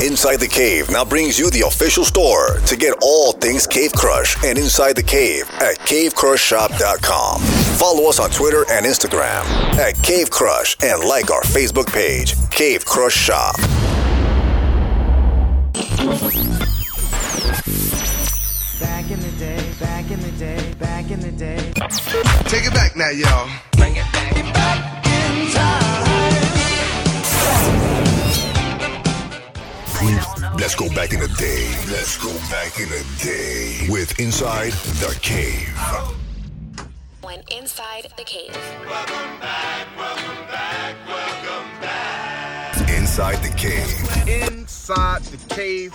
Inside the Cave now brings you the official store to get all things Cave Crush and Inside the Cave at cavecrushshop.com. Follow us on Twitter and Instagram at Cave Crush and like our Facebook page, Cave Crush Shop. Back in the day, back in the day, back in the day. Take it back now, y'all. Bring it back, Let's go back in the day. Let's go back in the day with Inside the Cave. When inside the cave. Welcome back, welcome back, welcome back. Inside the Cave. Inside the cave.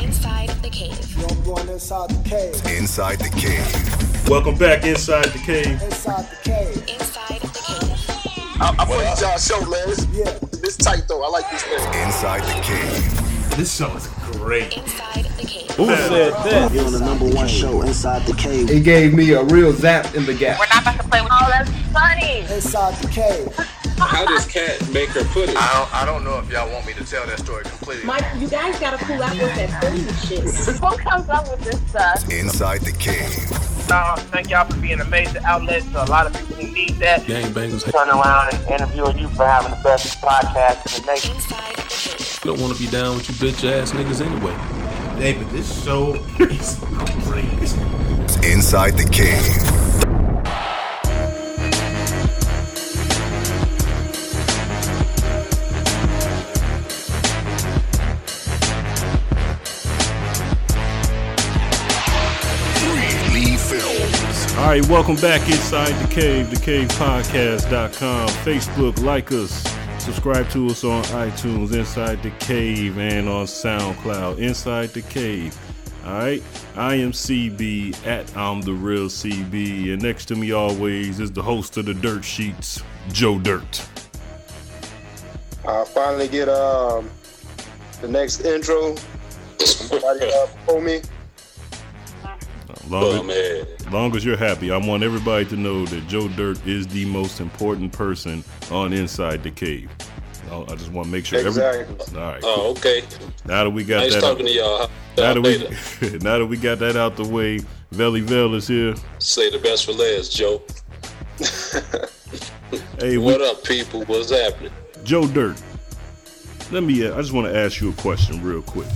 Inside the cave. I'm going inside the cave. Inside the Cave. Welcome back inside the cave. Inside the cave. Inside the cave. I, I put y'all show, man. It's, Yeah. it's tight though. I like this thing. Inside the Cave. This show is great. Inside the cave. Who said that? You're on the number one show inside the cave. It gave me a real zap in the gap. We're not about to play with Oh, that's funny. Inside the cave. How does Kat make her pudding? I don't, I don't know if y'all want me to tell that story completely. Mike, you guys gotta cool out with that pudding shit. Who comes up with this stuff? Inside the Cave. Uh, thank y'all for being a major outlet to a lot of people who need that. Gangbangers Turn around and interviewing you for having the best podcast in the nation. Inside the cave. don't want to be down with you bitch ass niggas anyway. David, this show is great. Inside the Cave. All right, welcome back inside the cave, thecavepodcast.com. Facebook, like us, subscribe to us on iTunes, Inside the Cave, and on SoundCloud, Inside the Cave. All right, I am CB at I'm the real CB, and next to me always is the host of the Dirt Sheets, Joe Dirt. I finally get um the next intro. Somebody uh, before me. Long Oh as, long as you're happy, I want everybody to know that Joe Dirt is the most important person on Inside the Cave. I just want to make sure. every- Exactly. all right. Oh, okay. Now that we got Nice that, talking out, to y'all. now that we now that we got that out the way, Velle Vel is here. Say the best for last, Joe. Hey, we, What up, people? What's happening? Joe Dirt. Let me. Uh, I just want to ask you a question real quick.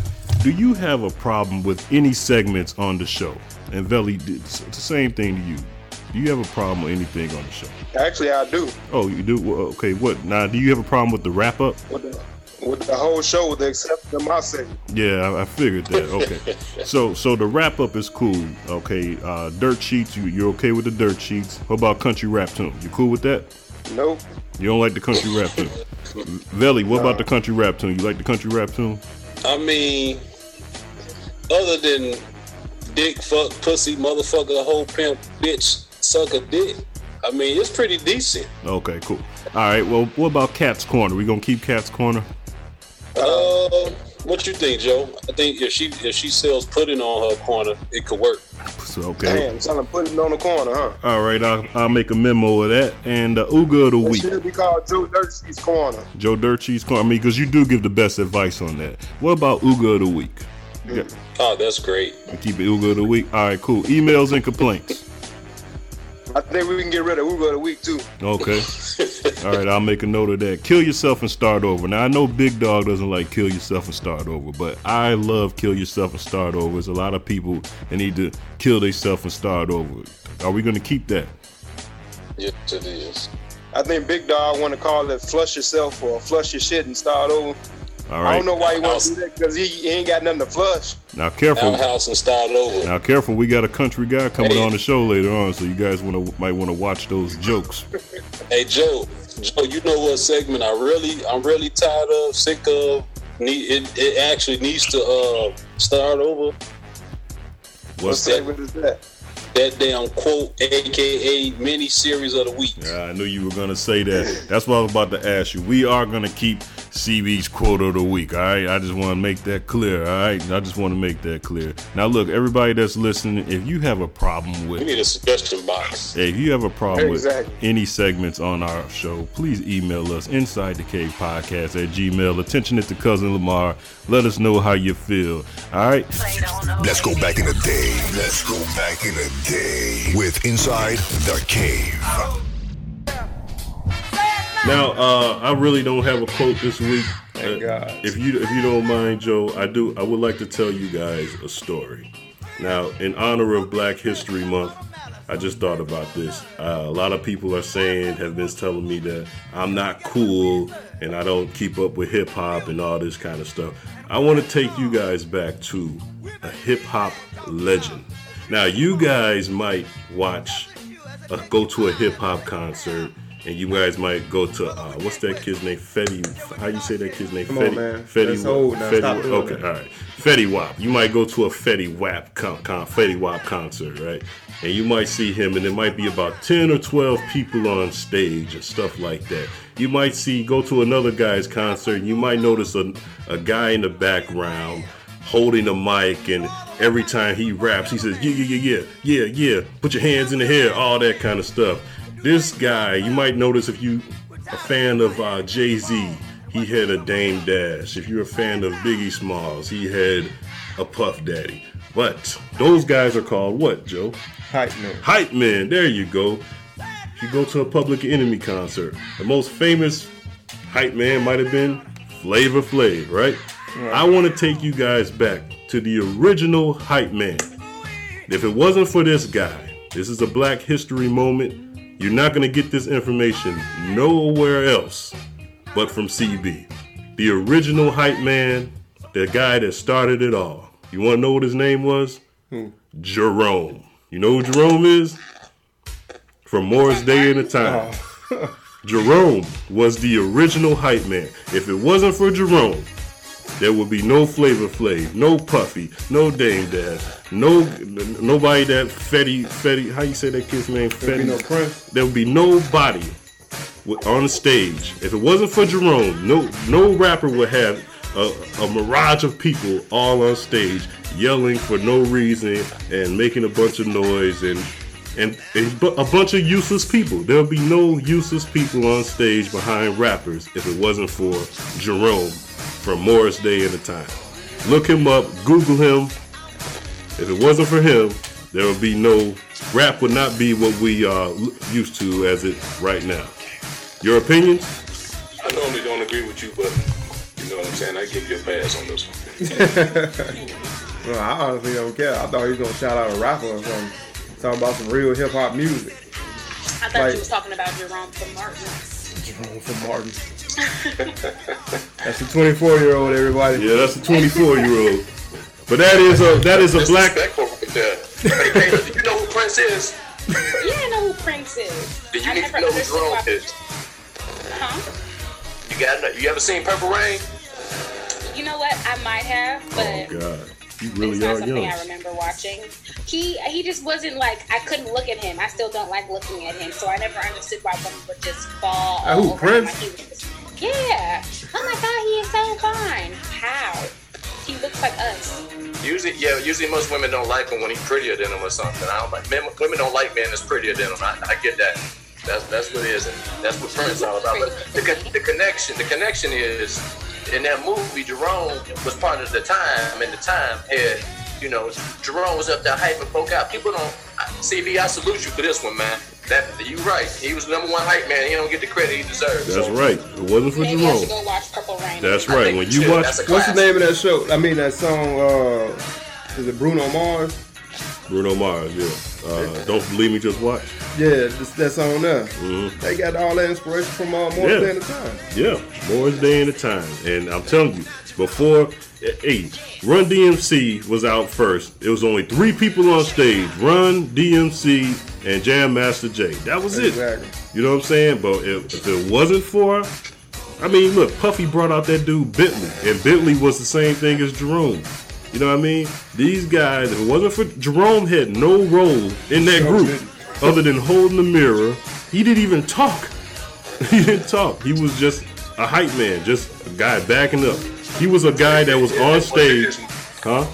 Do you have a problem with any segments on the show? And Velle, it's the same thing to you. Do you have a problem with anything on the show? Actually, I do. Oh, you do. Well, okay, what now? Do you have a problem with the wrap up? With the, with the whole show, with the exception of my segment. Yeah, I, I figured that. Okay, so so the wrap up is cool. Okay, uh, dirt sheets. You you're okay with the dirt sheets? What about country rap tune? You cool with that? Nope. You don't like the country rap tune? Velle, what about the country rap tune? You like the country rap tune? I mean, other than dick, fuck, pussy, motherfucker, whole pimp, bitch, suck a dick. I mean, it's pretty decent. Okay, cool. All right. Well, what about Kat's Corner? We gonna keep Kat's Corner? Uh, what you think, Joe? I think if she if she sells pudding on her corner, it could work. So, okay. Damn, trying to put it on the corner, huh? All right. I'll, I'll make a memo of that. And uh, Uga of the It week, should be called Joe Dirtsy's Corner. Joe Dirt Cheese Corner. I mean, because you do give the best advice on that. What about Uga of the week? Yeah, Oh, that's great. keep it Uga of the week. All right, cool. Emails and complaints. I think we can get rid of Ugo of the week too. Okay. All right, I'll make a note of that. Kill yourself and start over. Now I know Big Dog doesn't like kill yourself and start over, but I love kill yourself and start over. There's a lot of people that need to kill themselves and start over. Are we gonna keep that? Yes, it is. I think Big Dog want to call it flush yourself or flush your shit and start over. All I don't know why he wants to do that because he, he ain't got nothing to flush. Now careful. Outhouse and start over. Now careful. We got a country guy coming Hey. on the show later on, so you guys wanna might want to watch those jokes. Hey Joe, Joe, you know what segment I really, I'm really tired of, sick of. Need it, it actually needs to uh start over. What's What's that? What is that? That damn quote, aka mini series of the week. Yeah, I knew you were gonna say that. That's what I was about to ask you. We are gonna keep CB's quote of the week. All right, I just want to make that clear. All right, I just want to make that clear. Now, look, everybody that's listening, if you have a problem with We need a suggestion box. If you have a problem Exactly. with any segments on our show, please email us inside the cave podcast at gmail. Attention it to cousin Lamar. Let us know how you feel. All right. Let's go back in the day. Let's go back in the day with Inside the Cave. Now, uh, I really don't have a quote this week. Thank Uh, God. If you if you don't mind, Joe, I do. I would like to tell you guys a story. Now, in honor of Black History Month, I just thought about this. Uh, a lot of people are saying, have been telling me that I'm not cool and I don't keep up with hip hop and all this kind of stuff. I want to take you guys back to a hip hop legend. Now, you guys might watch, uh, go to a hip hop concert, and you guys might go to uh, what's that kid's name? Fetty. How you say that kid's name? Come on, Fetty. man. Fetty. That's Wap- old now. Fetty Stop doing okay, all right. Fetty Wap. You might go to a Fetty Wap con, con, Fetty Wap concert, right? And you might see him, and there might be about ten or twelve people on stage and stuff like that. You might see go to another guy's concert, and you might notice a, a guy in the background holding a mic, and every time he raps, he says, "Yeah, yeah, yeah, yeah, yeah, yeah." Put your hands in the air, all that kind of stuff. This guy, you might notice if you a fan of uh, Jay Z, he had a Dame Dash. If you're a fan of Biggie Smalls, he had a Puff Daddy. But those guys are called what, Joe? Hype man. Hype men. There you go. You go to a Public Enemy concert. The most famous hype man might have been Flavor Flav, right? I want to take you guys back to the original hype man. If it wasn't for this guy, this is a Black History moment. You're not going to get this information nowhere else but from CB. The original hype man, the guy that started it all. You want to know what his name was? Who? Jerome. You know who Jerome is? From Morris Day in the oh. Time. Jerome was the original hype man. If it wasn't for Jerome, there would be no Flavor Flav, no Puffy, no Dame Dash, no nobody that Fetty Fetty. How you say that kid's name? There'd be no Prince. There would be nobody on the stage. If it wasn't for Jerome, no no rapper would have a, a mirage of people all on stage yelling for no reason and making a bunch of noise and and, and a bunch of useless people. There would be no useless people on stage behind rappers if it wasn't for Jerome from Morris Day and the Time. Look him up, Google him. If it wasn't for him, there would be no rap would not be what we uh, are used to as it right now. Your opinions? I normally don't agree with you, but you know what I'm saying. I give you a pass on this one. Well, I honestly don't care. I thought he was gonna shout out a rapper or something. Talking about some real hip hop music. I thought Like- you was talking about Jerome from Martin. Jerome from Martin. That's the 24 year old, everybody. Yeah, that's a 24 year old. But that is a that is a black. Right there. Hey, Taylor, do you know who Prince is? Yeah, I know who Prince is. Do you I need to know who understood Jerome is? Huh? You got you ever seen Purple Rain? You know what? I might have, but Oh God, you it's really not are something young. I remember watching. He he just wasn't like I couldn't look at him. I still don't like looking at him, so I never understood why women would just fall. Oh, who, all over him Prince? like he was just- yeah. Oh my God, he is so fine. How? He looks like us. Usually, yeah. Usually, most women don't like him when he's prettier than them or something. I don't like men. Women don't like men that's prettier than them. I, I get that. That's that's what it is, and that's what Prince is all about. But the, the connection, the connection is in that movie. Jerome was part of the time, and the time had, you know, Jerome was up there hyping folk out. People don't. CB, I salute you for this one, man. That you right. He was the number one hype man. He don't get the credit he deserves. That's So, right. It wasn't for Maybe I should Jerome. go watch Purple Rain. That's right. When you you should. watch What's the name of that show? I mean, that song, uh, is it Bruno Mars? Bruno Mars, yeah. Uh, don't believe me, just watch. Yeah, this, that song there. Mhm. They got all that inspiration from uh, More Yeah. Than the Time. Yeah, Morris Day and the Time. And I'm telling you, before, hey, Run DMC was out first. It was only three people on stage Run, DMC, and Jam Master Jay. That was it. You know what I'm saying? But if, if it wasn't for, I mean, look, Puffy brought out that dude Bentley, and Bentley was the same thing as Jerome. You know what I mean? These guys, if it wasn't for Jerome, had no role in that Sure group didn't. other than holding the mirror. He didn't even talk. he didn't talk. He was just a hype man, just a guy backing up. He was a guy that was on stage, huh?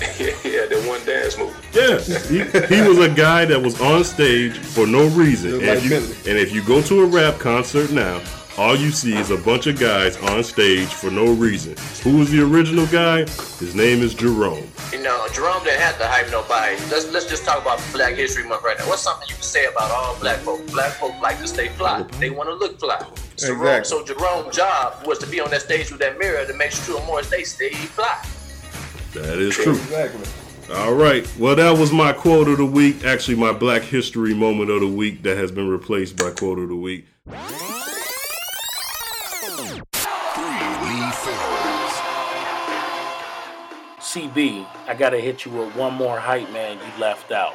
yeah, that one dance move. Yeah, he, he was a guy that was on stage for no reason. And, like you, and if you go to a rap concert now, all you see is a bunch of guys on stage for no reason. Who was the original guy? His name is Jerome. You know, Jerome didn't have to hype nobody. Let's let's just talk about Black History Month right now. What's something you can say about all black folk? Black folk like to stay fly. They want to look fly. So, Jerome, Exactly. so Jerome's job was to be on that stage with that mirror to make sure more they stay fly. That is true. Exactly. All right. Well, that was my quote of the week. Actually, my Black History moment of the week that has been replaced by quote of the week. CB, I gotta hit you with one more hype man you left out.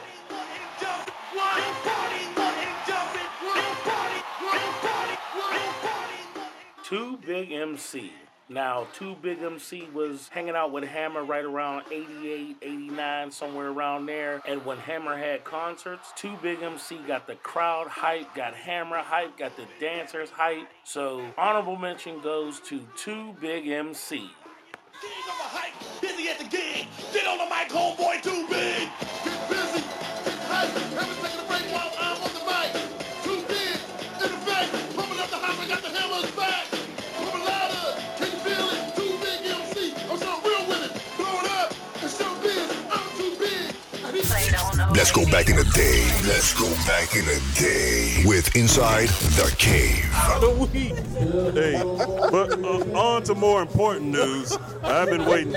Too Big MC. Now, Too Big MC was hanging out with Hammer right around 88, 89, somewhere around there. And when Hammer had concerts, Too Big MC got the crowd hype, got Hammer hype, got the dancers hype. So, honorable mention goes to Too Big MC. Busy at the gig. Get on the mic, homeboy, big. Get busy. Get hype. Hammer's taking a break while I'm Let's go back in the day. Let's go back in the day with Inside the Cave. the week. Hey, but uh, on to more important news. I've been waiting.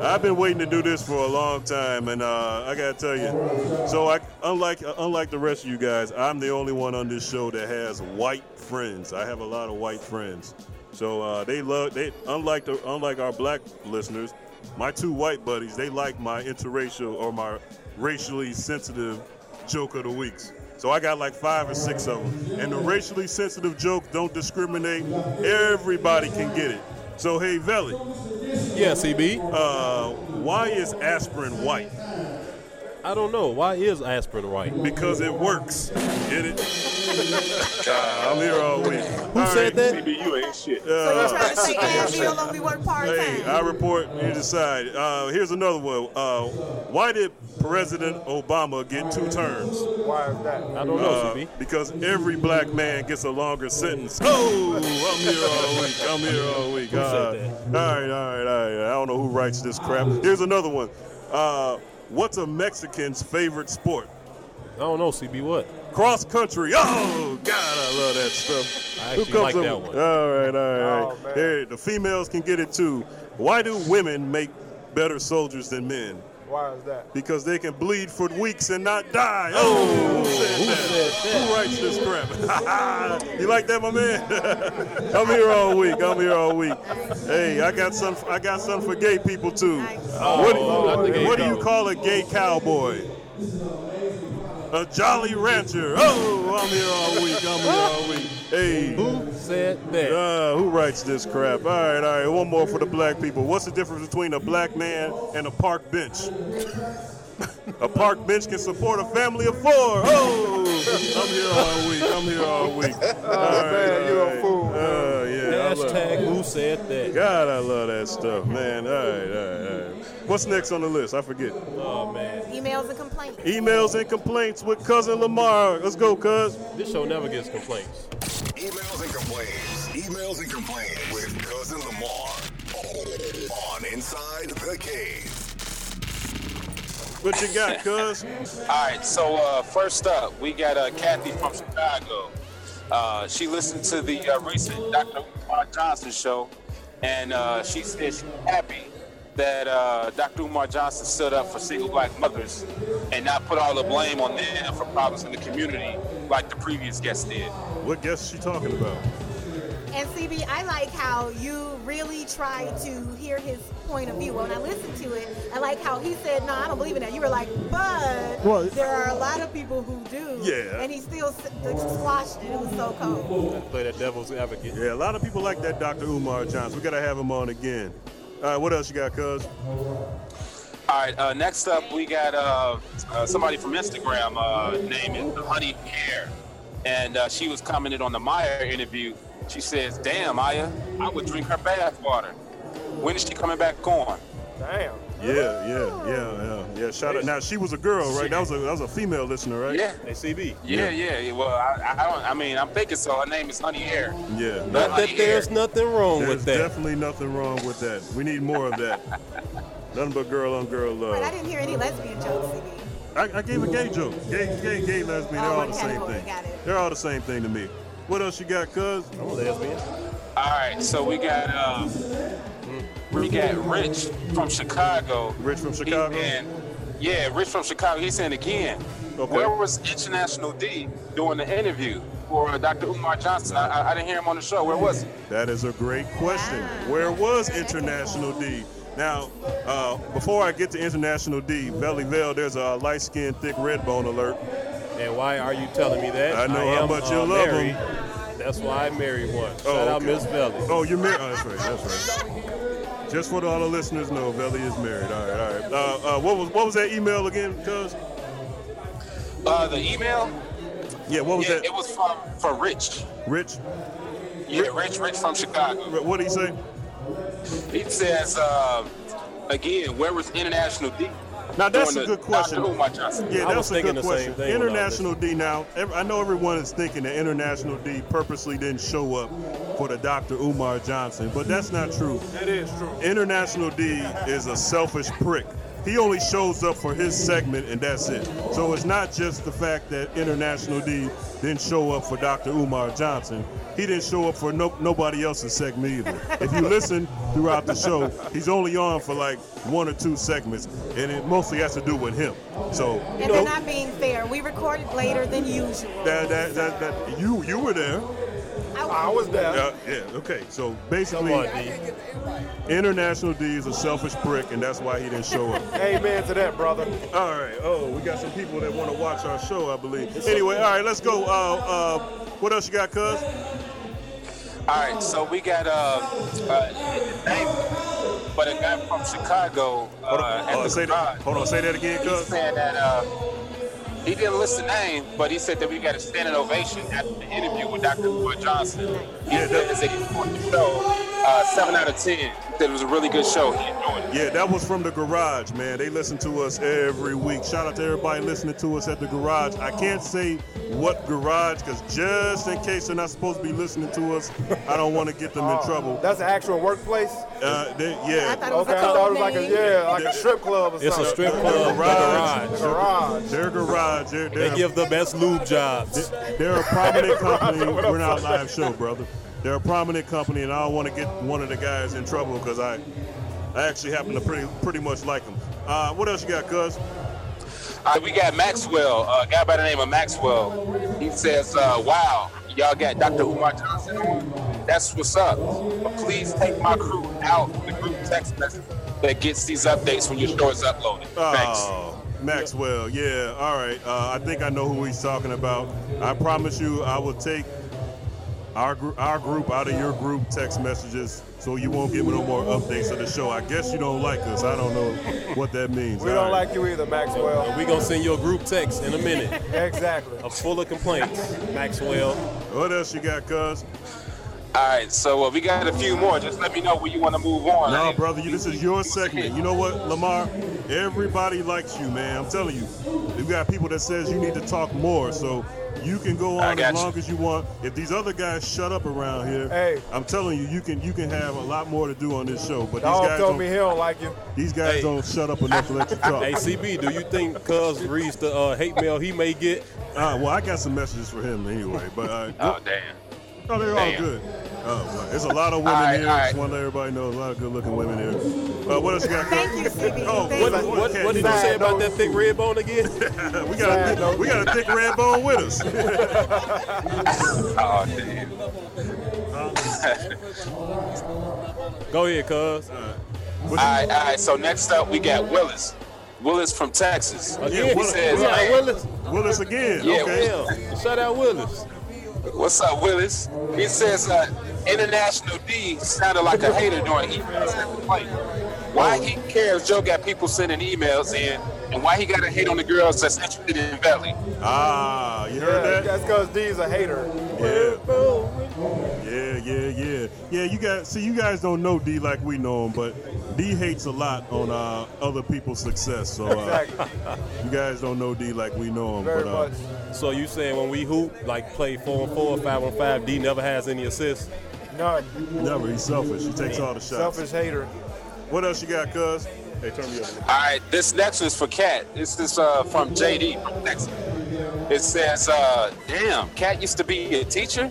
I've been waiting to do this for a long time, and uh, I gotta tell you. So, I, unlike unlike the rest of you guys, I'm the only one on this show that has white friends. I have a lot of white friends. So uh, they love they unlike the unlike our black listeners. My two white buddies, they like my interracial or my racially sensitive joke of the weeks. So I got like five or six of them. And the racially sensitive joke don't discriminate. Everybody can get it. So hey, Velle. Yeah, CB. Uh, why is aspirin white? I don't know. Why is aspirin right? Because it works. Get it? Uh, I'm here all week. Who said that? CB, you ain't shit. Uh, you're trying to say Advil only work part time? Hey, I report, you decide. Uh, here's another one. Uh, why did President Obama get two terms? Why is that? I don't know, Uh, CB. because every black man gets a longer sentence. Oh, I'm here all week. I'm here all week. Who said Uh, that? all right, all right, all right. I don't know who writes this crap. Here's another one. Uh, what's a Mexican's favorite sport? I don't know, CB. What? Cross country. Oh, God, I love that stuff. I Who actually comes like up- that one. All right, all right. Oh, man. Here, the females can get it too. Why do women make better soldiers than men? Why is that? Because they can bleed for weeks and not die. Oh, oh who said that? Who writes this crap? you like that, my man? I'm here all week. I'm here all week. Hey, I got some. I got something for gay people too. Oh, what Oh, not the gay what do you call a gay cowboy? A jolly rancher. Oh, I'm here all week. I'm here all week. Hey. Who said that? Uh, who writes this crap? All right, all right. One more for the black people. What's the difference between a black man and a park bench? a park bench can support a family of four. Oh, I'm here all week. I'm here all week. Oh, man, you're a fool, Yeah. I love- Hashtag who said that? God, I love that stuff, man. All right, all right, all right. What's next on the list? I forget. Oh man, Emails and complaints. Emails and complaints with cousin Lamar. Let's go, cuz. this show never gets complaints. Emails and complaints. Emails and complaints with Cousin Lamar. On Inside the Cave. What you got, cuz? All right, so uh, first up, we got uh, Kathy from Chicago. Uh, she listened to the uh, recent Dr. Umar Johnson show, and uh, she said she's happy that uh, Dr. Umar Johnson stood up for single black mothers and not put all the blame on them for problems in the community like the previous guest did. What guest is she talking about? And CB, I like how you really try to hear his point of view. When I listened to it, I like how he said, "No, I don't believe in that." You were like, "But Well- there are a lot of people who do." Yeah. And he still s- squashed it. It was so cold. Play that devil's advocate. Yeah, a lot of people like that Dr. Umar Johnson. We gotta have him on again. All right, what else you got, cuz? All right, uh, next up, we got uh, uh, somebody from Instagram. Uh, name is Honey Pear. And uh, she was commenting on the Maya interview. She says, "Damn, Maya, I would drink her bath water. When is she coming back on?" Damn. Yeah, yeah, yeah, yeah, yeah. Shout out. Now she was a girl, right? That was a that was a female listener, right? Yeah. ACB. Yeah, yeah. yeah. Well, I, I don't. I mean, I'm thinking so. Her name is Honey Air. Yeah. Not that there's nothing wrong There's with that. definitely nothing wrong with that. We need more of that. Nothing but girl on girl love. But I didn't hear any lesbian jokes, CB. I, I gave a gay joke. Gay, gay, gay, lesbian. They're Oh, all the same category, thing. They're all the same thing to me. What else you got, cuz? I'm a lesbian. All right, so we got uh, we got Rich from Chicago. Rich from Chicago. and yeah, Rich from Chicago. He's saying again, where was International D during the interview for uh, Dr. Umar Johnson? I, I, I didn't hear him on the show. Where was he? That is a great question. Where was International D? Now, uh, before I get to International D, Valley Vale, there's a light skinned, thick red bone alert. And why are you telling me that? I know how am, much you uh, love married. him. That's why I married one. Shout Oh, out. Miss Belly. Oh, you're married. Oh, that's right. That's right. Just for all the listeners know, Velle is married. All right, all right. Uh, uh, what was what was that email again, cuz? Uh, the email? Yeah, what was yeah, that? It was from for Rich. Rich? Yeah, Rich, Rich from Chicago. What did he say? He says, uh, again, where was International D? Now that's a good question. Dr. Umar Johnson? Yeah, that's a good question. thing when I was International D. Now, ev- I know everyone is thinking that International D purposely didn't show up for the Dr. Umar Johnson, but that's not true. That is true. International D is a selfish prick. He only shows up for his segment and that's it. So it's not just the fact that International D didn't show up for Dr. Umar Johnson. He didn't show up for no, nobody else's segment either. If you listen throughout the show, he's only on for like one or two segments, and it mostly has to do with him. So And you they're not being fair. We recorded later than usual. that, that, that, that you you were there. I was there. Uh, yeah. Okay. So basically, on, D. International D is a selfish prick, and that's why he didn't show up. Amen to that, brother. All right. Oh, we got some people that want to watch our show, I believe. Anyway, all right, let's go. Uh, uh, what else you got, cuz? All right, so we got uh, uh name, but a guy from Chicago Hold uh, on, hold on, say that. Hold on, say that again, He's cuz. saying that uh, he didn't list the name, but he said that we got a standing ovation after the interview with Dr. Boy Johnson. He Yeah, said that he thought the show uh, seven out of ten. That it was a really good show. He enjoyed it. Yeah, that was from the garage, man. They listen to us every week. Shout out to everybody listening to us at the garage. I can't say what garage, because just in case they're not supposed to be listening to us, I don't want to get them in trouble. That's an actual workplace. Uh, they, yeah. thought it was Okay, a I thought it was like a yeah, like a strip club or It's a strip club, the garage. garage. Garage. Their garage. They're, They they're, give the best lube jobs. they're a prominent company. We're not live show, brother. They're a prominent company, and I don't want to get one of the guys in trouble because I, I actually happen to pretty pretty much like them. Uh, what else you got, Cuz? All right, we got Maxwell, uh, a guy by the name of Maxwell. He says, uh, "Wow, y'all got Dr. Umar Johnson on. That's what's up. But please take my crew out the group text message that gets these updates when your show is uploaded. Thanks." Oh, Maxwell. Yeah. All right. Uh, I think I know who he's talking about. I promise you, I will take our gr- our group out of your group text messages, so you won't give me no more updates of the show. I guess you don't like us. I don't know what that means. We All don't right. like you either, Maxwell. And we gonna send you a group text in a minute. Exactly. A full of complaints. Maxwell. What else you got, Cuz? All right, so uh, we got a few more. Just let me know where you want to move on. No, brother, you, this is your segment. You know what, Lamar? Everybody likes you, man. I'm telling you. You got people that says you need to talk more, so you can go on got as you. long as you want. If these other guys shut up around here, Hey. I'm telling you, you can you can have a lot more to do on this show. But these guys told don't, me he don't like you. these guys Hey. don't shut up enough to let you talk. Hey, CB, do you think Cuz reads the uh, hate mail he may get? Uh, well, I got some messages for him anyway, but uh, Oh damn. No, they're all good. Oh, well, there's a lot of women All right, here. all I just want to let everybody know a lot of good-looking women here. Uh, what else you got? Thank you, CB. Oh, Thank What, you. what, what did you say about that thick red bone again? we got a thick, we got a thick red bone with us. Oh damn. Go ahead, Cuz. All right, all right. So next up, we got Willis. Willis from Texas. Again, he Willis- says, yeah, "Man, Willis. Willis again. Yeah, okay. Yeah. Shout out Willis. What's up, Willis? He says, uh, International D sounded like a hater during emails at the plate. Why he cares Joe got people sending emails in, and why he got to hate on the girls that's interested in Valley? Ah, you Yeah, heard that? that's because D's a hater. Yeah. Yeah, yeah, yeah. Yeah, you guys see you guys don't know D like we know him, but D hates a lot on uh, other people's success. So uh, you guys don't know D like we know him. but, uh, So you saying when we hoop, like play four on four, five on five, D never has any assists? None. Never. He's selfish. He takes all the shots. Selfish hater. What else you got, Cuz? Hey, turn me up. All right, this next one is for Kat. This is uh, from JD from Texas. It says, uh, "Damn, Kat used to be a teacher.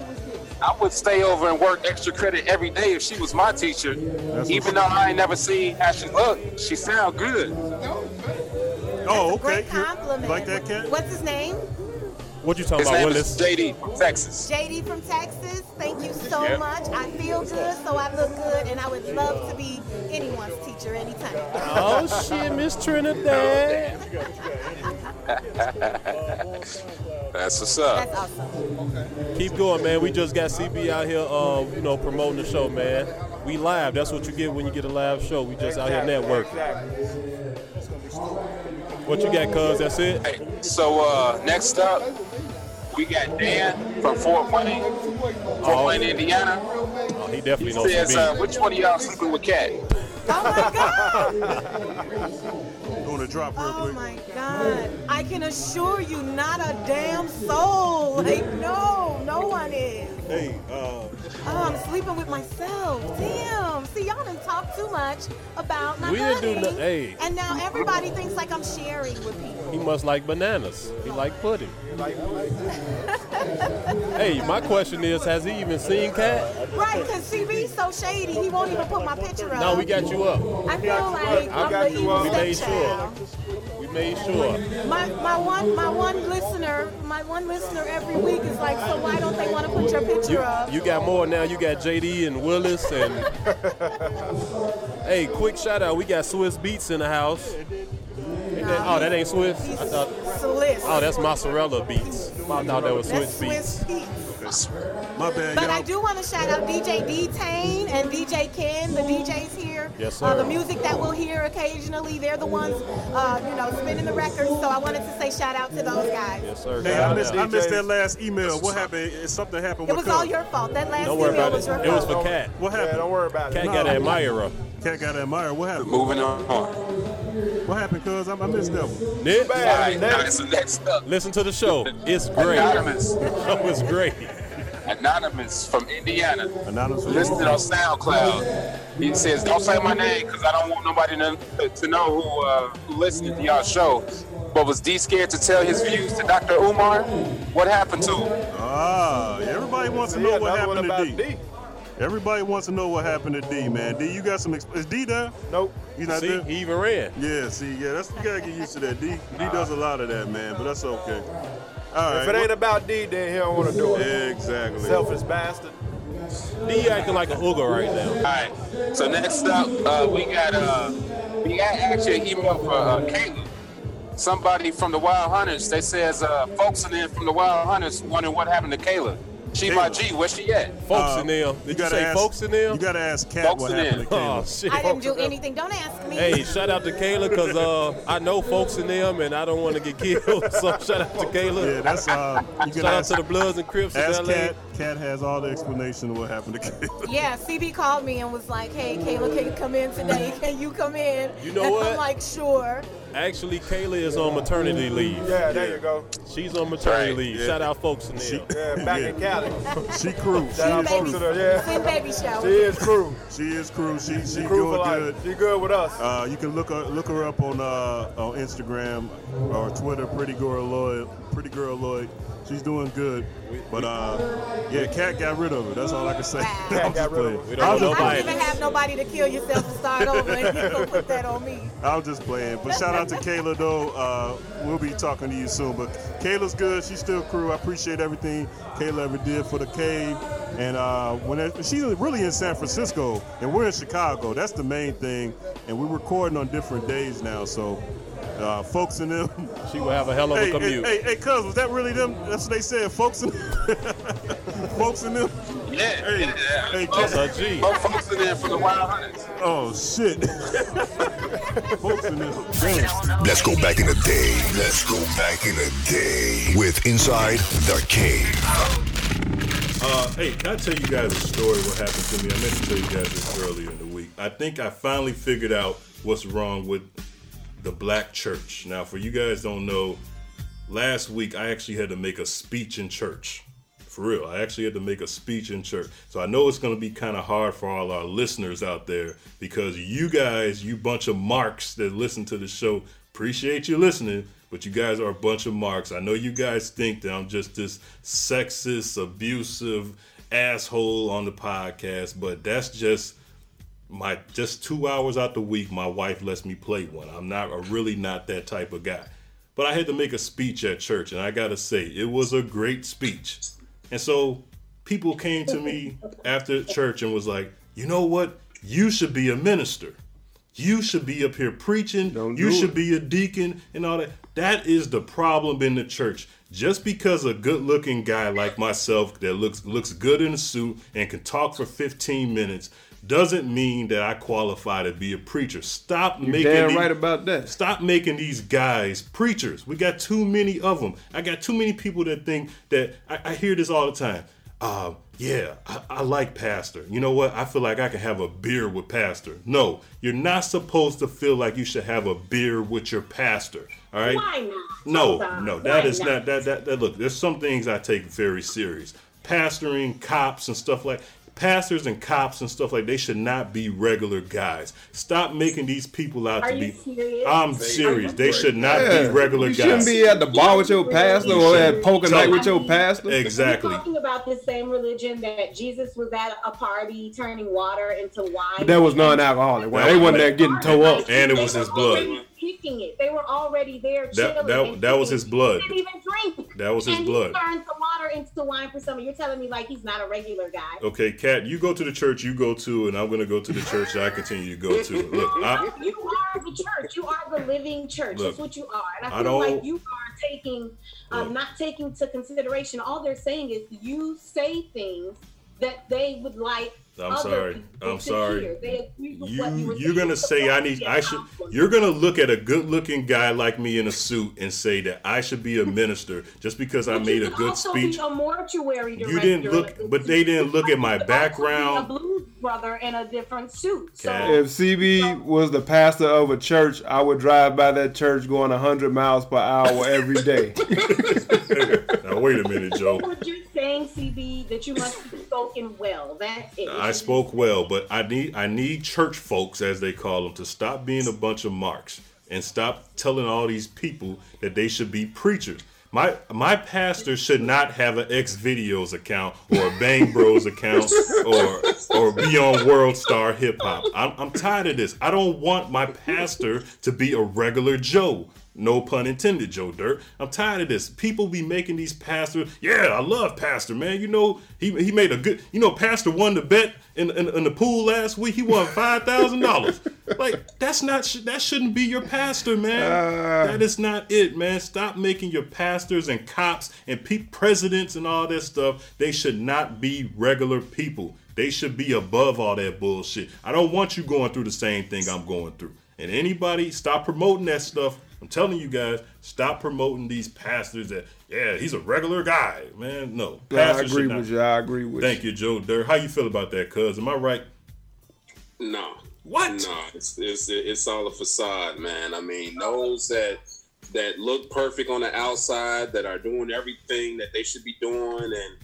I would stay over and work extra credit every day if she was my teacher. Even though I ain't never seen how she look, she sound good. Oh, Great compliment. Like that, Kat? What's his name? What you talking His about, Willis? JD from Texas. JD from Texas. Thank you so Yep. much. I feel good, so I look good, and I would love to be anyone's teacher anytime. Oh shit, Miss Trinidad. That's what's up. That's awesome. Keep going, man. We just got CB out here, uh, you know, promoting the show, man. We live. That's what you get when you get a live show. We just out here networking. What you got, cuz? That's it? So uh, next up, we got Dan from Fort Wayne, Fort Wayne, Indiana. Oh, he definitely He knows says, CB. uh, which one of y'all sleeping with Kat? Oh my god. Going to drop real Oh quick. my God. I can assure you, not a damn soul. Like, no, no one is. Hey, uh, Oh, I'm sleeping with myself. Damn. See, y'all done talk too much about my We didn't do honey. no- hey. And now everybody thinks like I'm sharing with people. He must like bananas. He like pudding. hey, my question is, has he even seen Kat? Right, because CB's so shady, he won't even put my picture up. No, we got you up. I feel like I'm the evil We made stepchild. sure. We made sure. My my one my one listener my one listener every week is like, so why don't they want to put your picture You, up? you got more now. You got JD and Willis and. hey, quick shout out. We got Swizz Beatz in the house. Ain't oh, that ain't Swiss. I thought. Swiss. Oh, that's mozzarella beats. I thought that was Swiss Swiss beats. Beats. My bad, But y'all. I do want to shout out DJ D Tane and DJ Ken, the DJs here. Yes, Uh, the music that we'll hear occasionally, they're the ones, uh, you know, spinning the records. So I wanted to say shout out to those guys. Yes, sir. Hey, I missed, I missed that last email. What happened? Is something happened It with was all your fault. That last Don't worry email about was your it. It was for Kat. What happened? Yeah, don't worry about it. Kat No. got an admirer. Kat got to admire. What happened? Moving on. What happened, Cuz? I, I missed that one. Nick, All right, now, so next listen to the show. It's great. Anonymous. Show is great. Anonymous from Indiana. Anonymous from listed on SoundCloud. He says, "Don't say my name because I don't want nobody to, to know who uh, who listened to y'all show." But was D scared to tell his views to Dr. Umar? What happened to him? Ah, everybody wants to See, know what happened to about D. Everybody wants to know what happened to D, man. D, you got some. Exp- is D there? Nope. He's not See, there. he even ran. Yeah, see, yeah, that's you gotta get used to that. D, D does a lot of that, man, but that's okay. All right. If it ain't about D, then he don't want to do it. Exactly. Selfish bastard. D acting like a hooker right now. All right. So next up, uh, we got uh, we got actually an email for uh, Kayla. Somebody from the Wild Hundreds. They says uh, folks in there from the Wild Hundreds wondering what happened to Kayla. She my G. Where she at? Folks in there. Did you, gotta say ask- folks in there? You gotta ask Kat Folks what in happened to there. Kayla. Oh shit. I didn't do anything. Don't ask me. Hey, shout out to Kayla because uh, I know folks in them and I don't want to get killed. So shout out to Kayla. Yeah, that's uh. You can shout out to the Bloods and Crips in ask LA. Kat. Kat has all the explanation of what happened to Kayla. Yeah, CB called me and was like, "Hey, Kayla, can you come in today? Can you come in?" You know and what? I'm like, "Sure." Actually, Kayla is on maternity leave. Yeah, there you go. She's on maternity Right, leave. yeah. Shout out folks in She, there. Yeah, back Yeah. in Cali. she crew. Shout out Baby- folks to the, yeah. Send baby shower. She is crew. She is crew. She she Crew for doing life. good. She good with us. Uh, you can look her look her up on uh, on Instagram or Twitter. Pretty girl Lloyd. Pretty girl Lloyd. She's doing good. But uh, yeah, Kat got rid of her. That's all I can say. Wow. I'm Kat got just rid of playing. We don't I'm just I don't even have nobody to kill yourself and start over, and you gonna put that on me. I'm just playing. But shout out to Kayla though. Uh, we'll be talking to you soon. But Kayla's good. She's still crew. I appreciate everything Kayla ever did for the cave. And uh, when it, she's really in San Francisco and we're in Chicago. That's the main thing. And we're recording on different days now. So uh, folks in them. She will have a hell of a Hey, hey, commute. hey, hey, cuz, was that really them? That's what they said, folks in folks in them. Yeah, Hey, yeah. hey, Folks- That's a G. folks- folks in there from the Wild Hundreds. Oh shit. Folks in this. Damn. Let's go back in the day. Let's go back in the day with Inside the Cave. Uh, hey, can I tell you guys a story? What happened to me? I meant to tell you guys this earlier in the week. I think I finally figured out what's wrong with the black church. Now, for you guys don't know, last week I actually had to make a speech in church. For real, I actually had to make a speech in church. So I know it's going to be kind of hard for all our listeners out there because you guys, you bunch of marks that listen to the show, appreciate you listening, but you guys are a bunch of marks. I know you guys think that I'm just this sexist, abusive asshole on the podcast, but that's just my just two hours out the week my wife lets me play one. I'm not I'm really not that type of guy. But i had to make a speech at church and i gotta say it was a great speech. And so people came to me after church and was like you know what? You should be a minister. You should be up here preaching. You do should it. be a deacon and all that. That is the problem in the church. Just because a good looking guy like myself that looks looks good in a suit and can talk for 15 minutes doesn't mean that I qualify to be a preacher. Stop You making damn these- right about that. Stop making these guys preachers. We got too many of them. I got too many people that think that I, I hear this all the time. Uh, yeah, I, I like pastor. You know what? I feel like I can have a beer with pastor. No, you're not supposed to feel like you should have a beer with your pastor. All right? Why not? No, Hold on. no, that Why is not that, that that look, there's some things I take very serious. Pastoring, cops and stuff like pastors and cops and stuff like they should not be regular guys. Stop making these people out Are to you be serious? I'm serious. They should not be regular you guys. You shouldn't be at the bar with your pastor You or at poker night with your pastor. Exactly. We're talking about the same religion that Jesus was at a party turning water into wine. But that was non-alcoholic. Well, they wasn't there getting toe up. And it was his blood. Kicking it. They were already there That that, that was his blood. He didn't even drink. That was his and blood. He turned the water into wine for someone. You're telling me like he's not a regular guy. Okay, Kat, you go to the church you go to, and I'm gonna go to the church that I continue to go to. Look, I, you are the church. You are the living church. Look, That's what you are. And I feel don't- like you are taking, um, not taking to consideration. All they're saying is you say things that they would like. I'm sorry. I'm sorry. hear. They agree with what you you you're gonna say I need I should you're gonna look at a good looking guy like me in a suit and say that I should be a minister just because I made a good speech. A mortuary director. You didn't look, but they didn't look at my You could also background. Be a blues brother in a different suit. So If CB was the pastor of a church, I would drive by that church going 100 miles per hour every day. Now wait a minute, Joe. we're just saying, CB, that you must have spoken well. That's it. I spoke well, but I need I need church folks, as they call them, to stop being a bunch of marks and stop telling all these people that they should be preachers. My my pastor should not have an X videos account or a Bang Bros account or or be on World Star Hip Hop. I'm, I'm tired of this. I don't want my pastor to be a regular Joe. No pun intended, Joe Dirt. I'm tired of this. People be making these pastors. Yeah, I love Pastor, man. You know, he he made a good. You know, Pastor won the bet in in, in the pool last week. He won five thousand dollars. Like that's not sh- that shouldn't be your pastor, man. Ah. that is not it, man. Stop making your pastors and cops and pe- presidents and all that stuff. They should not be regular people. They should be above all that bullshit. I don't want you going through the same thing I'm going through. And anybody, stop promoting that stuff. I'm telling you guys, stop promoting these pastors that, yeah, he's a regular guy, man. No. Yeah, I agree with you. I agree with you. Thank you, Joe Dirt. How you feel about that, cuz? Am I right? No. What? No, it's, it's it's all a facade, man. I mean, those that that look perfect on the outside, that are doing everything that they should be doing, and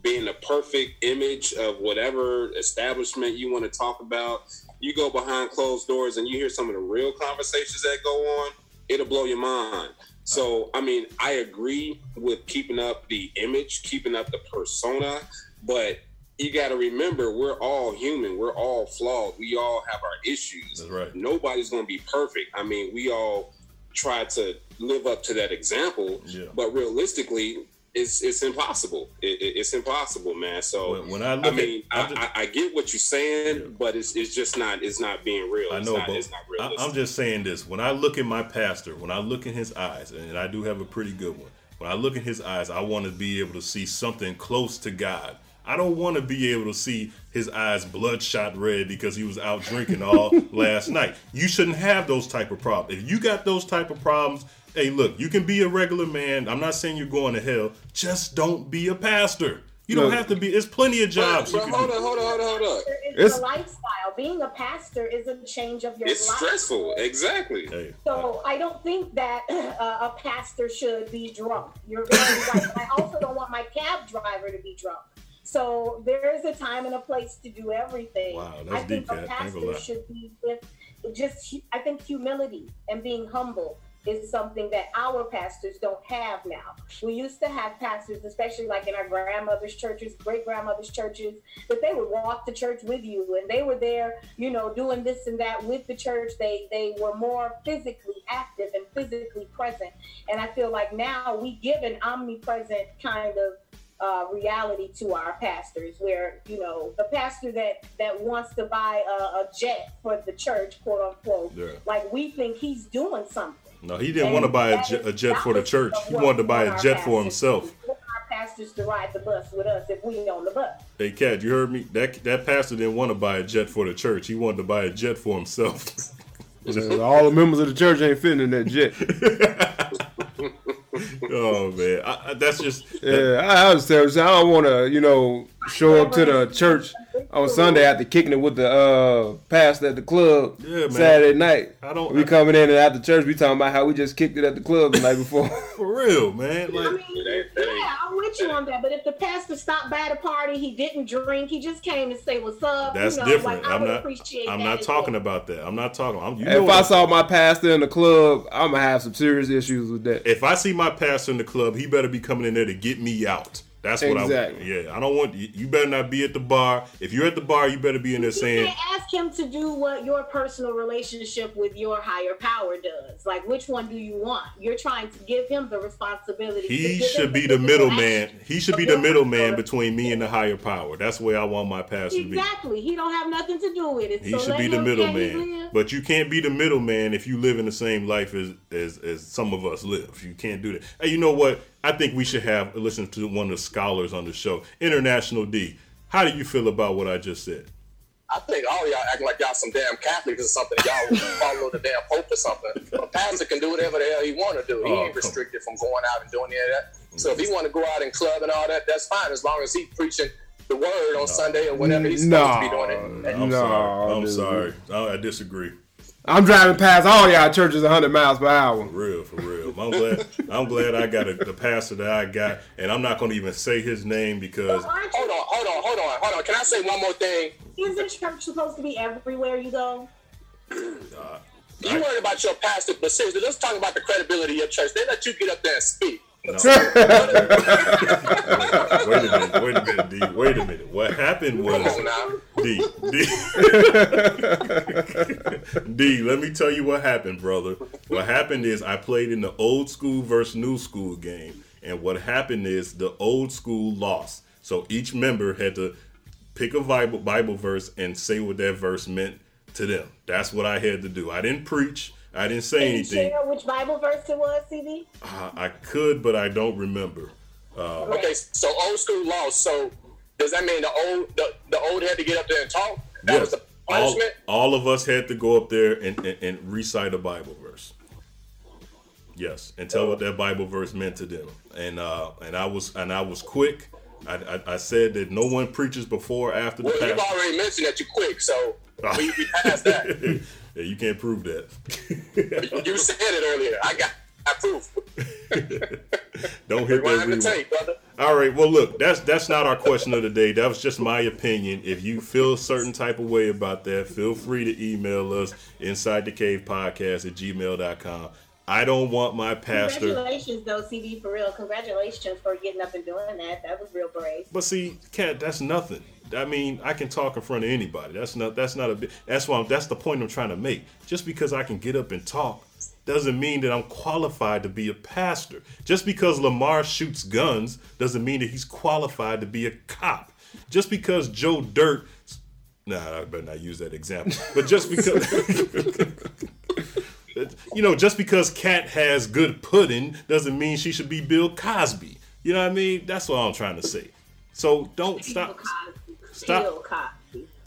being the perfect image of whatever establishment you want to talk about. You go behind closed doors and you hear some of the real conversations that go on. It'll blow your mind. So, uh-huh. I mean, I agree with keeping up the image, keeping up the persona, but you got to remember we're all human we're all flawed we all have our issues That's right. nobody's going to be perfect i mean we all try to live up to that example Yeah. but realistically it's it's impossible it, it- it's impossible man so When- when I I, look at- mean I I, just- I, I get what you're saying but it's, it's just not it's not being real I It's know, not, but it's not I, I'm just saying this. When I look at my pastor, when I look in his eyes, and I do have a pretty good one, when I look in his eyes, I want to be able to see something close to God. I don't want to be able to see his eyes bloodshot red because he was out drinking all last night. You shouldn't have those type of problems. If you got those type of problems, hey, look, you can be a regular man. I'm not saying you're going to hell. Just don't be a pastor. You don't Look. have to be. There's plenty of jobs. But you can hold on, hold on, hold on, hold on. It's, It's- a lifestyle. Being a pastor is a change of your It's life. stressful. Exactly. Hey, So I don't think that uh, a pastor should be drunk. You're very right. I also don't want my cab driver to be drunk. So there is a time and a place to do everything. Wow, that's I think deep, a I ain't gonna pastor lie. should be with just. I think humility and being humble is something that our pastors don't have now. We used to have pastors, especially like in our grandmother's churches, great grandmother's churches, that they would walk to church with you and they were there, you know, doing this and that with the church. They they were more physically active and physically present. And I feel like now we give an omnipresent kind of uh, reality to our pastors, where you know the pastor that that wants to buy a, a jet for the church, quote unquote, Yeah. like we think he's doing something. No, he didn't And want to buy a jet, a jet for the church. He wanted to buy a jet for himself. Our pastors to ride the bus with us if we on the bus. Hey, Kat, you heard me? That that pastor didn't want to buy a jet for the church. He wanted to buy a jet for himself. All the members of the church ain't fitting in that jet. oh man, I, I, that's just Yeah, I, I was you, I don't want to, you know, show up to the church on Sunday after kicking it with the uh, pastor at the club Yeah. Saturday night. I don't- We coming in and after church, we talking about how we just kicked it at the club the night before. for real, man. Like, I mean, yeah, I'm with you on that. But if the pastor stopped by the party, he didn't drink, he just came to say what's up. that's you know, different. Like, I I'm would not. appreciate I'm that not talking well. about that. I'm not talking. I'm, you if know I saw my pastor in the club, I'm gonna have some serious issues with that. if I see my pastor in the club, he better be coming in there to get me out. That's what Exactly. I. Yeah, I don't want you. You better not be at the bar. If you're at the bar, you better be in there You saying, can't ask him to do what your personal relationship with your higher power does. Like, which one do you want? You're trying to give him the responsibility. He should be the middleman. He should be the middleman between me and the higher power. That's where I want my pastor to be. Exactly. He don't have nothing to do with it. He so should be the him- can he middleman. But you can't be the middleman if you live in the same life as, as as some of us live. You can't do that. Hey, you know what? I think we should have listen to one of the scholars on the show, International D. How do you feel about what I just said? I think all y'all acting like y'all some damn Catholics or something. Y'all follow the damn Pope or something. A pastor can do whatever the hell he want to do. He Oh, ain't restricted from going out and doing any of that. So if he want to go out and club and all that, that's fine as long as he preaching the word on Sunday or whenever he's supposed to be doing it. I'm No, sorry. I'm dude. sorry. I, I disagree. I'm driving past all y'all churches 100 miles per hour. For real, for real. I'm glad. I'm glad I got a, the pastor that I got, and I'm not going to even say his name because Hold on, hold on, hold on, hold on. Can I say one more thing? Isn't church supposed to be everywhere you go? You worried about your pastor, but seriously, let's talk about the credibility of your church. They let you get up there and speak. No. wait a minute. Wait a minute, D. Wait a minute. What happened was Come on now. D. D. D. Let me tell you what happened, brother. What happened is I played in the old school versus new school game, and what happened is the old school lost. So each member had to pick a Bible Bible verse and say what that verse meant to them. That's what I had to do. I didn't preach. I didn't say anything. Can you anything. share which Bible verse it was, CB? Uh, I could, but I don't remember. Uh, Okay, so old school laws. So does that mean the old the, the old had to get up there and talk? That was Yes. the punishment. all of us had to go up there and, and, and recite a Bible verse. Yes, and tell what that Bible verse meant to them. And uh, and I was and I was quick. I, I, I said that no one preaches before or after the Well, you've already mentioned that you're quick, so we, we passed that. yeah, you can't prove that. you said it earlier. I got I proof. Don't hit that Rewind the tape, brother. All right. Well, look, that's that's not our question of the day. That was just my opinion. If you feel a certain type of way about that, feel free to email us inside the cave podcast at gmail.com. I don't want my pastor. Congratulations, though, CB, for real. Congratulations for getting up and doing that. That was real brave. But see, Kat, that's nothing. I mean, I can talk in front of anybody. That's not. That's not a. That's why. I'm, that's the point I'm trying to make. Just because I can get up and talk doesn't mean that I'm qualified to be a pastor. Just because Lamar shoots guns doesn't mean that he's qualified to be a cop. Just because Joe Dirt. Nah, I better not use that example. But just because. you know, just because Kat has good pudding doesn't mean she should be Bill Cosby. You know what I mean? That's what I'm trying to say. So don't stop. Stop.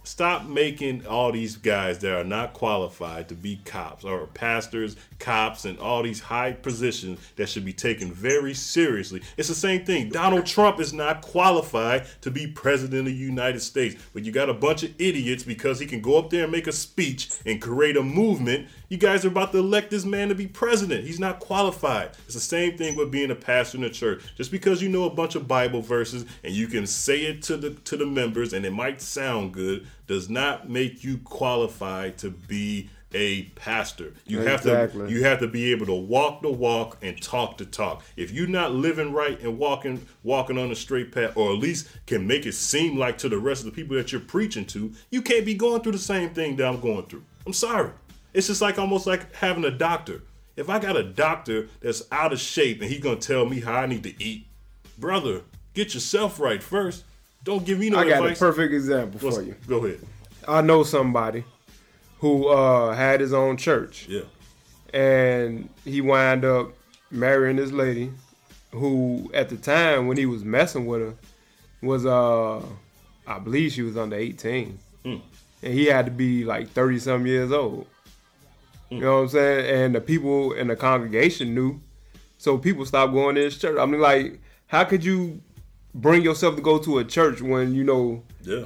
Stop making all these guys that are not qualified to be cops or pastors, cops, and all these high positions that should be taken very seriously. It's the same thing. Donald Trump is not qualified to be president of the United States, but you got a bunch of idiots because he can go up there and make a speech and create a movement. You guys are about to elect this man to be president. He's not qualified. It's the same thing with being a pastor in a church. Just because you know a bunch of Bible verses and you can say it to the to the members and it might sound good does not make you qualified to be a pastor. You have to you have to be able to walk the walk and talk the talk. If you're not living right and walking walking on the straight path, or at least can make it seem like to the rest of the people that you're preaching to, you can't be going through the same thing that I'm going through. I'm sorry. It's just like almost like having a doctor. If I got a doctor that's out of shape and he's gonna tell me how I need to eat, brother, get yourself right first. Don't give me no I got advice. a perfect example What's- for you. Go ahead. I know somebody who uh, had his own church. Yeah. And he wound up marrying this lady who at the time when he was messing with her was uh I believe she was under 18. Mm. And he had to be like 30 some years old. You know what I'm saying? And the people in the congregation knew. So people stopped going to his church. I mean like how could you bring yourself to go to a church when you know Yeah.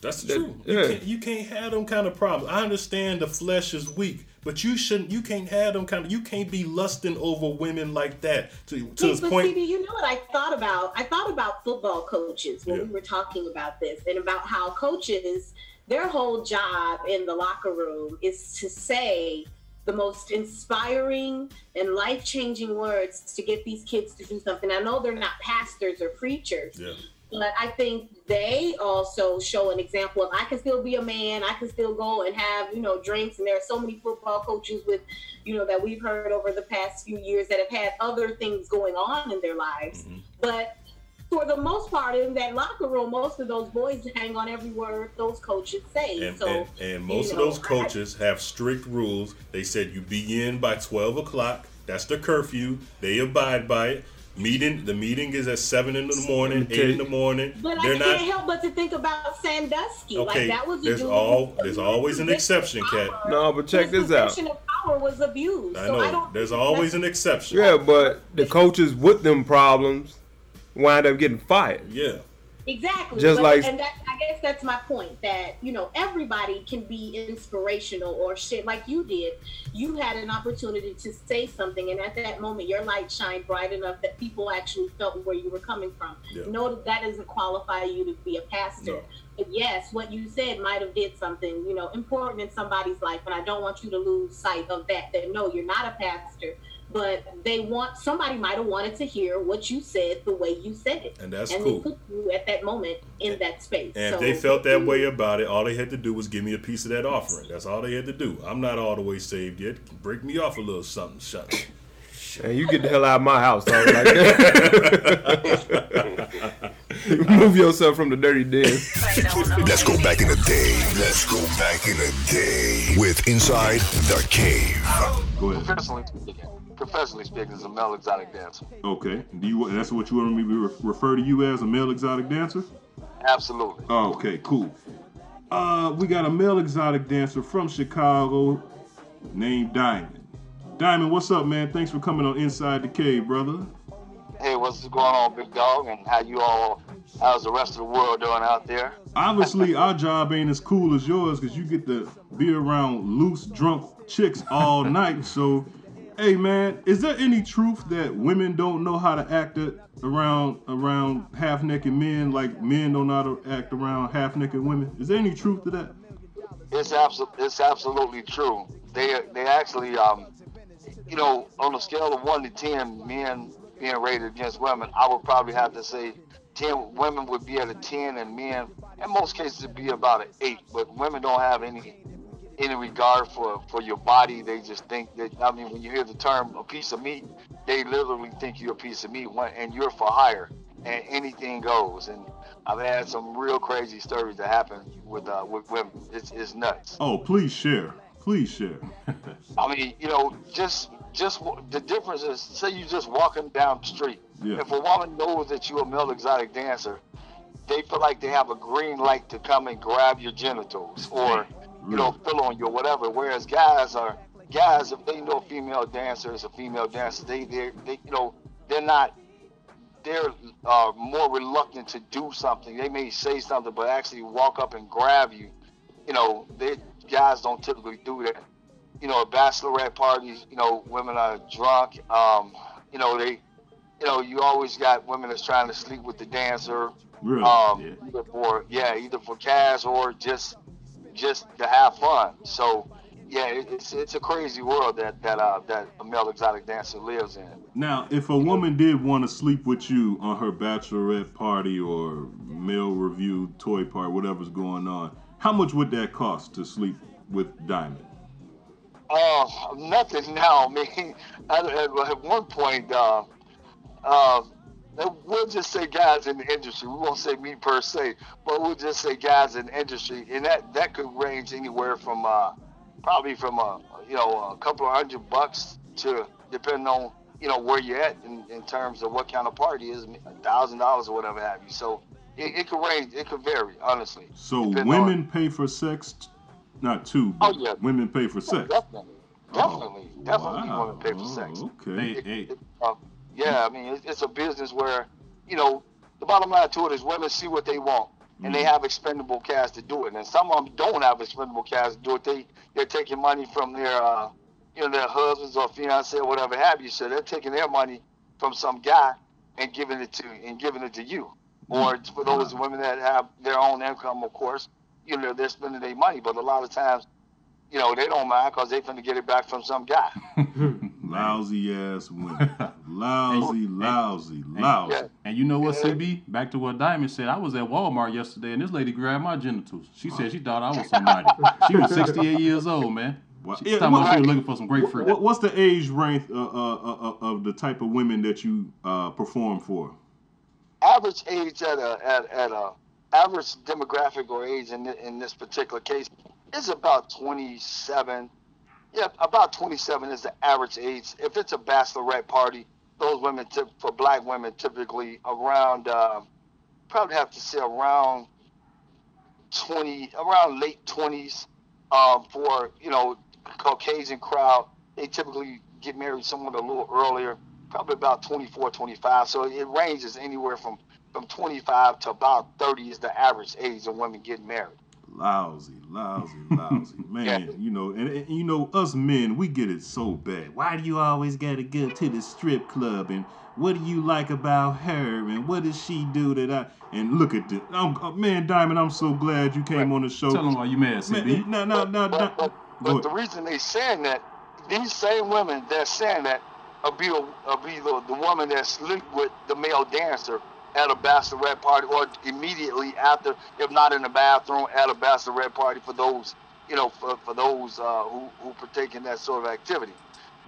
That's the That- truth. You, yeah. can't, you can't have them kind of problems. I understand the flesh is weak, but you shouldn't. You can't have them kind of. You can't be lusting over women like that. To to this point, Stevie, you know what I thought about? I thought about football coaches when Yeah. we were talking about this and about how coaches, their whole job in the locker room is to say the most inspiring and life changing words to get these kids to do something. I know they're not pastors or preachers, Yeah. but I think they also show an example of I can still be a man, I can still go and have, you know, drinks. And there are so many football coaches with, you know, that we've heard over the past few years that have had other things going on in their lives. Mm-hmm. But for the most part, in that locker room, most of those boys hang on every word those coaches say. and, so, and, and most you of know, those coaches have strict rules. They said you begin by twelve o'clock. That's the curfew. They abide by it. Meeting the meeting is at seven in the morning, eight in the morning. But I They're can't not help but to think about Sandusky. okay. Like that was a there's all there's always an exception, Kat. No, but check this out. The position of power was abused. I so I know. don't There's always an exception. Yeah, but the coaches with them problems wind up getting fired. Yeah. Exactly. Just but, like- and that, I guess that's my point that, you know, everybody can be inspirational or shit like you did. You had an opportunity to say something, and at that moment, your light shined bright enough that people actually felt where you were coming from. Yeah. No, that doesn't qualify you to be a pastor. No. But yes, what you said might have did something, you know, important in somebody's life, and I don't want you to lose sight of that. That no, you're not a pastor, but they want somebody might have wanted to hear what you said the way you said it, And that's and cool. they put you at that moment in that space. And if they felt that way about it, all they had to do was give me a piece of that offering. That's all they had to do. I'm not all the way saved yet. Break me off a little something, shut. And you get the hell out of my house talking like that. Move yourself from the dirty den. Let's go back in the day. Let's go back in the day with Inside the Cave. Go ahead. Professionally speaking, is a male exotic dancer. Okay. Do you? That's what you want me to refer to you as a male exotic dancer? Absolutely. Oh, okay, cool. Uh, we got a male exotic dancer from Chicago named Diamond. Diamond, what's up, man? Thanks for coming on Inside the Cave, brother. Hey, what's going on, big dog? And how you all? How's the rest of the world doing out there? Obviously, our job ain't as cool as yours because you get to be around loose, drunk chicks all night. So, hey, man, is there any truth that women don't know how to act it around around half naked men like men don't know how to act around half naked women? Is there any truth to that? It's absolutely, it's absolutely true. They, they actually, um, you know, on a scale of one to ten, men being rated against women, I would probably have to say ten. Women would be at a ten, and men, in most cases, it'd be about an eight. But women don't have any any regard for for your body. They just think that. I mean, when you hear the term "a piece of meat," they literally think you're a piece of meat, and you're for hire, and anything goes. And I've had some real crazy stories that happen with uh, with women. It's it's nuts. Oh, please share. Please share. I mean, you know, just just the difference is, say you're just walking down the street. Yeah. If a woman knows that you're a male exotic dancer, they feel like they have a green light to come and grab your genitals or you know fill on you or whatever. Whereas guys are guys if they know a female dancer is a female dancer, they they they you know they're not they're uh, more reluctant to do something. They may say something, but actually walk up and grab you. You know, they guys don't typically do that. You know, at bachelorette parties, you know, women are drunk. Um, you know, they, you know, you always got women that's trying to sleep with the dancer. Really? Um, either for yeah, either for cash or just just to have fun. So yeah, it's it's a crazy world that that uh, that a male exotic dancer lives in. Now, if a woman did want to sleep with you on her bachelorette party or male review toy party, whatever's going on, how much would that cost to sleep with Diamond? Uh, nothing now. I mean, at, at, at one point, uh, uh, we'll just say guys in the industry. We won't say me per se, but we'll just say guys in the industry, and that that could range anywhere from uh, probably from a you know a couple of hundred bucks to depending on you know where you're at in, in terms of what kind of party is a thousand dollars or whatever have you. So it, it could range. It could vary, honestly. So Depending on- women pay for sex, t- not two, but Oh, yeah. women pay for sex. Definitely, definitely, definitely wow. women pay for sex. Oh, okay. It- it- uh, yeah, I mean, it's, it's a business where, you know, the bottom line to it is women see what they want, and they have expendable cash to do it. And some of them don't have expendable cash to do it. They they're taking money from their, uh, you know, their husbands or fiance or whatever have you. So they're taking their money from some guy and giving it to and giving it to you. Or for those women that have their own income, of course, you know, they're spending their money. But a lot of times, you know, they don't mind because they're going to get it back from some guy. Lousy ass women. lousy, lousy, lousy. And you know what, CB? Back to what Diamond said. I was at Walmart yesterday, and this lady grabbed my genitals. She said she thought I was somebody. she was 68 years old, man. She Yeah, talking about she was looking for some grapefruit. What, what's the age range uh, uh, uh, of the type of women that you uh, perform for? average age at a at, at a average demographic or age in in this particular case is about 27 yeah about 27 is the average age. If it's a bachelorette party those women tip, for black women typically around uh, probably have to say around 20 around late 20s um, for you know caucasian crowd they typically get married somewhat a little earlier probably about 24 25 so it ranges anywhere from from 25 to about 30 is the average age of women getting married Lousy, lousy, lousy. Man, you know, and, and you know, us men, we get it so bad. Why do you always gotta go to the strip club? And what do you like about her? And what does she do that I and look at this. I'm, uh, man, Diamond, I'm so glad you came on the show. Tell 'em why you mad, CB. Man, no, no, no, no. but the reason they saying that these same women that saying that will be, a, will be the, the woman that sleep with the male dancer at a bachelorette party or immediately after, if not in the bathroom, at a bachelorette party for those, you know, for, for those uh, who, who partake in that sort of activity.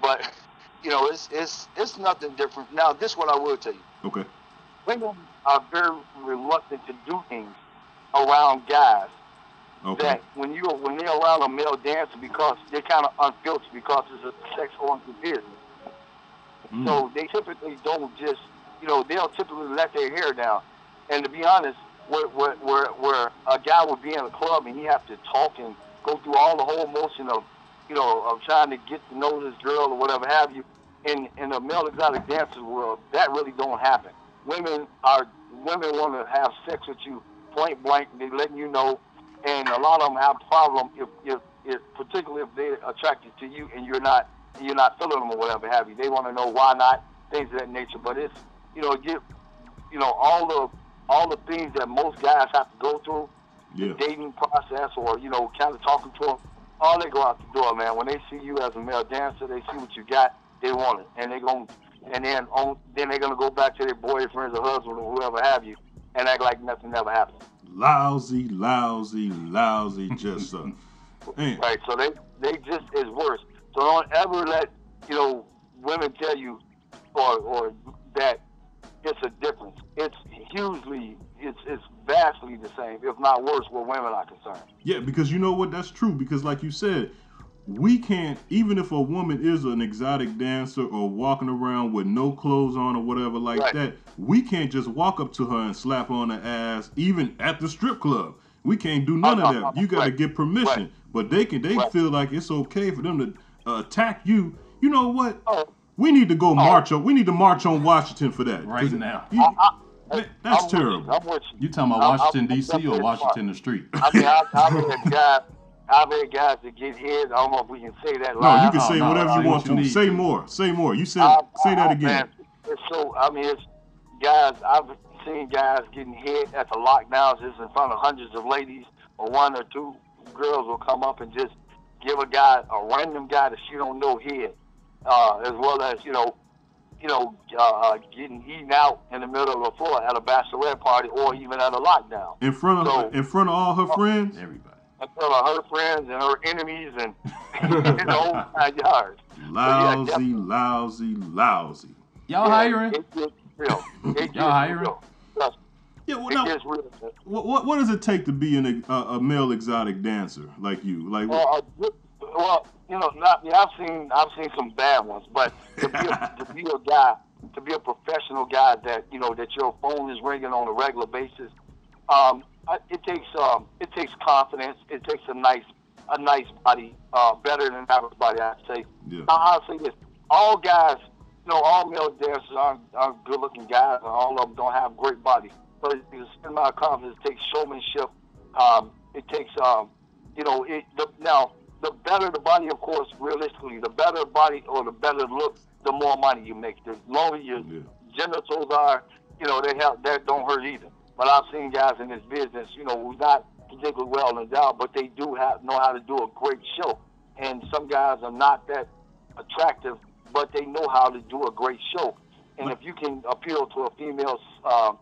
But, you know, it's, it's, it's nothing different. Now, this is what I will tell you. Okay. Women are very reluctant to do things around guys Okay. that when you when they allow a male dancer because they're kind of unfiltered because it's a sex oriented business. Mm. So they typically don't just you know they'll typically let their hair down. And to be honest, where where where, where a guy would be in a club and he have to talk and go through all the whole motion of you know of trying to get to know this girl or whatever have you. In in the male exotic dancers world, that really don't happen. Women are women want to have sex with you point blank. They letting you know and a lot of them have a problem if, if, if particularly if they're attracted to you and you're not you're not feeling them or whatever have you. They want to know why not things of that nature. But it's you know get you know all the all the things that most guys have to go through Yeah. the dating process or you know kind of talking to them. All they go out the door, man. When they see you as a male dancer, they see what you got. They want it, and they going and then on then they're gonna go back to their boyfriends or husband or whoever have you and act like nothing ever happened. Lousy, lousy, lousy, just uh, man. Right. So they they just is worse. So don't ever let you know women tell you or or that it's a difference. It's hugely it's it's vastly the same, if not worse, where women are concerned. Yeah, because you know what? That's true. Because like you said, we can't even if a woman is an exotic dancer or walking around with no clothes on or whatever like Right. that, we can't just walk up to her and slap her on the ass, even at the strip club. We can't do none of that. You gotta get permission. But they can. They feel like it's okay for them to uh, attack you. You know what? We need to go oh. march on. We need to march on Washington for that. Right 'Cause now. you- man, that's terrible. I'm with you. You talking about I'm- I'm- Washington D.C. or definitely Washington the street? I mean, I've, I've had guys, I've had guys that get hit. I don't know if we can say that No, live. you can say no, whatever say you what want you to. need. Say more. Say more. You said. I- say that I- again. man, it's so. I mean, it's guys. I've seen guys getting hit at the lockdowns, just in front of hundreds of ladies, or one or two girls will come up and just give a guy, a random guy that she don't know hit, uh, as well as you know, you know, uh, uh, getting eaten out in the middle of the floor at a bachelorette party or even at a lockdown. In front of So- in front of all her friends. Everybody. in front of her friends and her enemies and the whole nine yards. Lousy, lousy, lousy. Y'all hiring? It gets real. It gets Y'all hiring? real. Yeah, well, it now- gets real. What, what what does it take to be an, a, a male exotic dancer like you? Like Well, uh, well, you know, not, yeah, I've seen I've seen some bad ones, but to be a, to be a guy, to be a professional guy that you know that your phone is ringing on a regular basis, um, it takes um, it takes confidence. It takes a nice a nice body, uh, better than average body, I'd say. Yeah. I- I'll say this: all guys, you know, all male dancers are, are good-looking guys, and all of them don't have great bodies. But it's amount of confidence. It takes showmanship. Um, it takes, um, you know, it. The, now, the better the body, of course, realistically, the better body or the better look, the more money you make. The longer your genitals are, you know, they have that don't hurt either. But I've seen guys in this business, you know, who's not particularly well endowed, but they do have know how to do a great show. And some guys are not that attractive, but they know how to do a great show. And if you can appeal to a female's uh,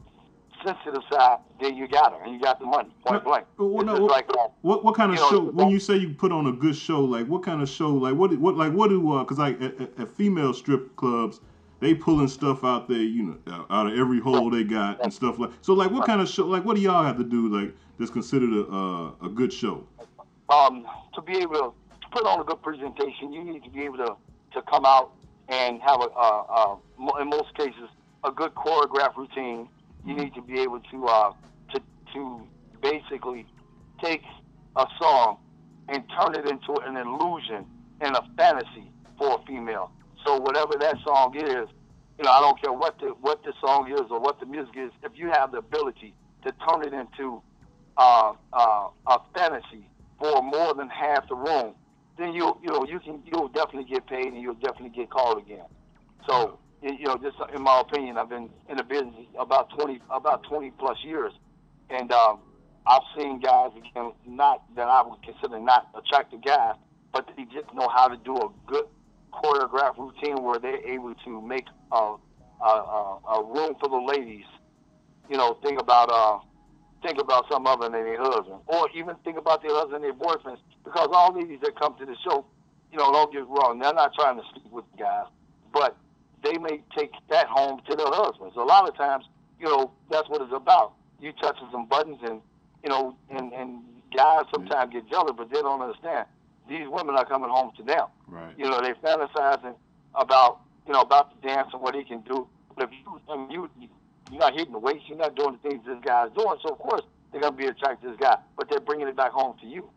sensitive side, then you got her, and you got the money, point blank. Well, no, what, like, uh, what what kind of know, show? When you say you put on a good show, like what kind of show? Like what what like what do? uh 'cause like at, at- female strip clubs, they pulling stuff out there, you know, uh, out of every hole they got and stuff like. So like what kind of show? Like what do y'all have to do? Like that's considered a uh, a good show. um, to be able to put on a good presentation, you need to be able to, to come out and have a, uh, uh, in most cases, a good choreographed routine. You need to be able to, uh, to, to basically take a song and turn it into an illusion and a fantasy for a female. So whatever that song is, you know, I don't care what the what the song is or what the music is. If you have the ability to turn it into uh, uh, a fantasy for more than half the room, then you you know you can you'll definitely get paid and you'll definitely get called again. So you know, just in my opinion, I've been in the business about twenty about twenty plus years, and um, I've seen guys again not that I would consider not attractive guys, but they just know how to do a good choreographed routine where they're able to make a a, a, a room for the ladies. You know, think about uh, think about some other than their husband, or even think about their husband and their boyfriends. Because all ladies that come to the show, you know, don't get wrong, they're not trying to sleep with guys, but they may take that home to their husbands. A lot of times, you know, that's what it's about. You touching some buttons, and you know, and and guys sometimes get jealous, but they don't understand. These women are coming home to them. Right. You know, they fantasizing about you know about the dance and what he can do. But if you, I mean, you you're not hitting the weights, you're not doing the things this guy's doing. So of course they're gonna be attracted to this guy, but they're bringing it back home to you.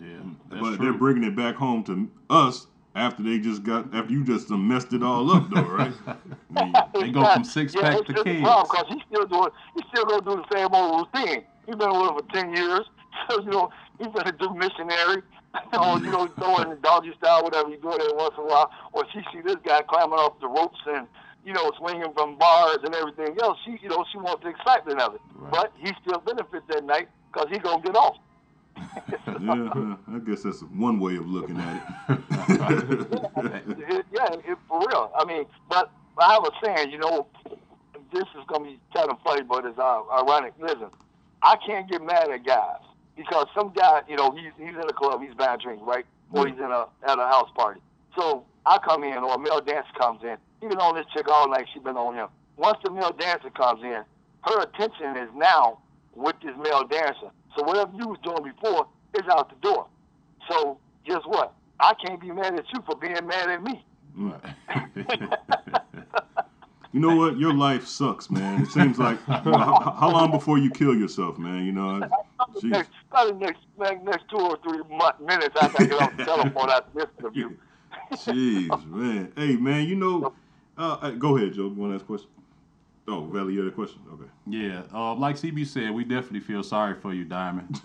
Yeah, mm. but they're bringing it back home to us after they just got after you just messed it all up though, right? They go from six yeah, pack it's, to it's kids. a because he's still doing he's still gonna do the same old routine. He's been with him for ten years, so you know he's gonna do missionary. You know, you know, throwing the doggy style, whatever you do it once in a while. Or she see this guy climbing up the ropes and you know swinging from bars and everything else. She, you know, she wants the excitement of it. But he still benefits that night because he gonna get off. Yeah, I guess that's one way of looking at it. yeah, it, for real. I mean, but I was saying, you know, this is gonna be kind of funny, but it's uh, ironic. Listen, I can't get mad at guys because some guy, you know, he's he's in a club, he's buying drinks, right? Or he's in a at a house party. So I come in, or a male dancer comes in. He been on this chick all night. She been on him. Once the male dancer comes in, her attention is now with this male dancer. So whatever you was doing before is out the door. So guess what? I can't be mad at you for being mad at me. You know what? Your life sucks, man. It seems like you know, how, how long before you kill yourself, man? You know, Jeez. Next, probably next, next, next two or three month, minutes, I gotta get off the telephone after this interview. Jeez, man. Hey, man. You know, uh, uh, go ahead, Joe. You want to ask a question? Oh, Velle, you had a question? Okay. Yeah, uh, like CB said, we definitely feel sorry for you, Diamond.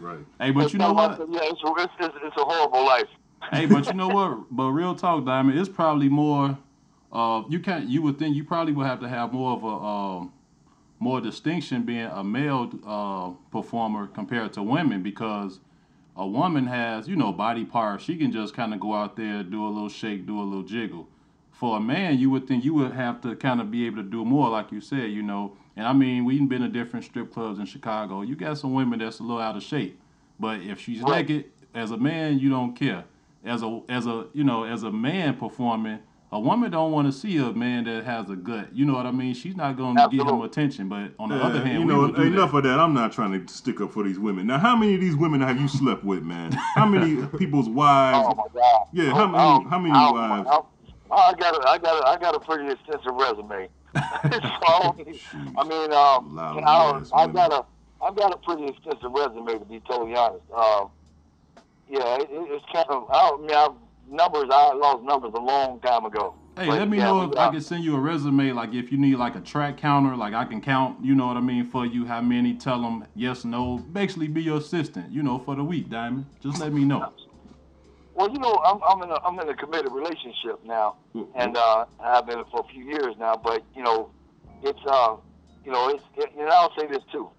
right. Hey, but you know what? Yeah, it's, a- it's, it's, it's a horrible life. hey, but you know what? But real talk, Diamond, it's probably more. Uh, you can't. You would think you probably would have to have more of a um, more distinction being a male uh, performer compared to women because a woman has you know body parts. She can just kind of go out there, do a little shake, do a little jiggle. For a man, you would think you would have to kind of be able to do more, like you said, you know. And I mean, we've been to different strip clubs in Chicago. You got some women that's a little out of shape, but if she's Right. naked, as a man, you don't care. As a as a you know as a man performing, a woman don't want to see a man that has a gut. You know what I mean? She's not going to give him attention. But on the Yeah, other hand, you know, would enough that. of that. I'm not trying to stick up for these women. Now, how many of these women have you slept with, man? How many people's wives? Oh my God! Yeah, how many? Um, how many I- wives? I, I got a, I got a, I got a pretty extensive resume. so, I mean, um, I, I got a, I got a pretty extensive resume to be totally honest. Um, yeah, it, it- it's kind of, I, I mean, I, numbers, I lost numbers a long time ago. Hey, But, let me yeah, know if I can send you a resume. Like if you need like a track counter, like I can count. You know what I mean for you. How many? Tell them yes, no. Basically, be your assistant. You know for the week, Diamond. Just let me know. Well, you know, I'm, I'm in a I'm in a committed relationship now, and uh, I've been for a few years now. But you know, it's uh, you know, it's it, and I'll say this too.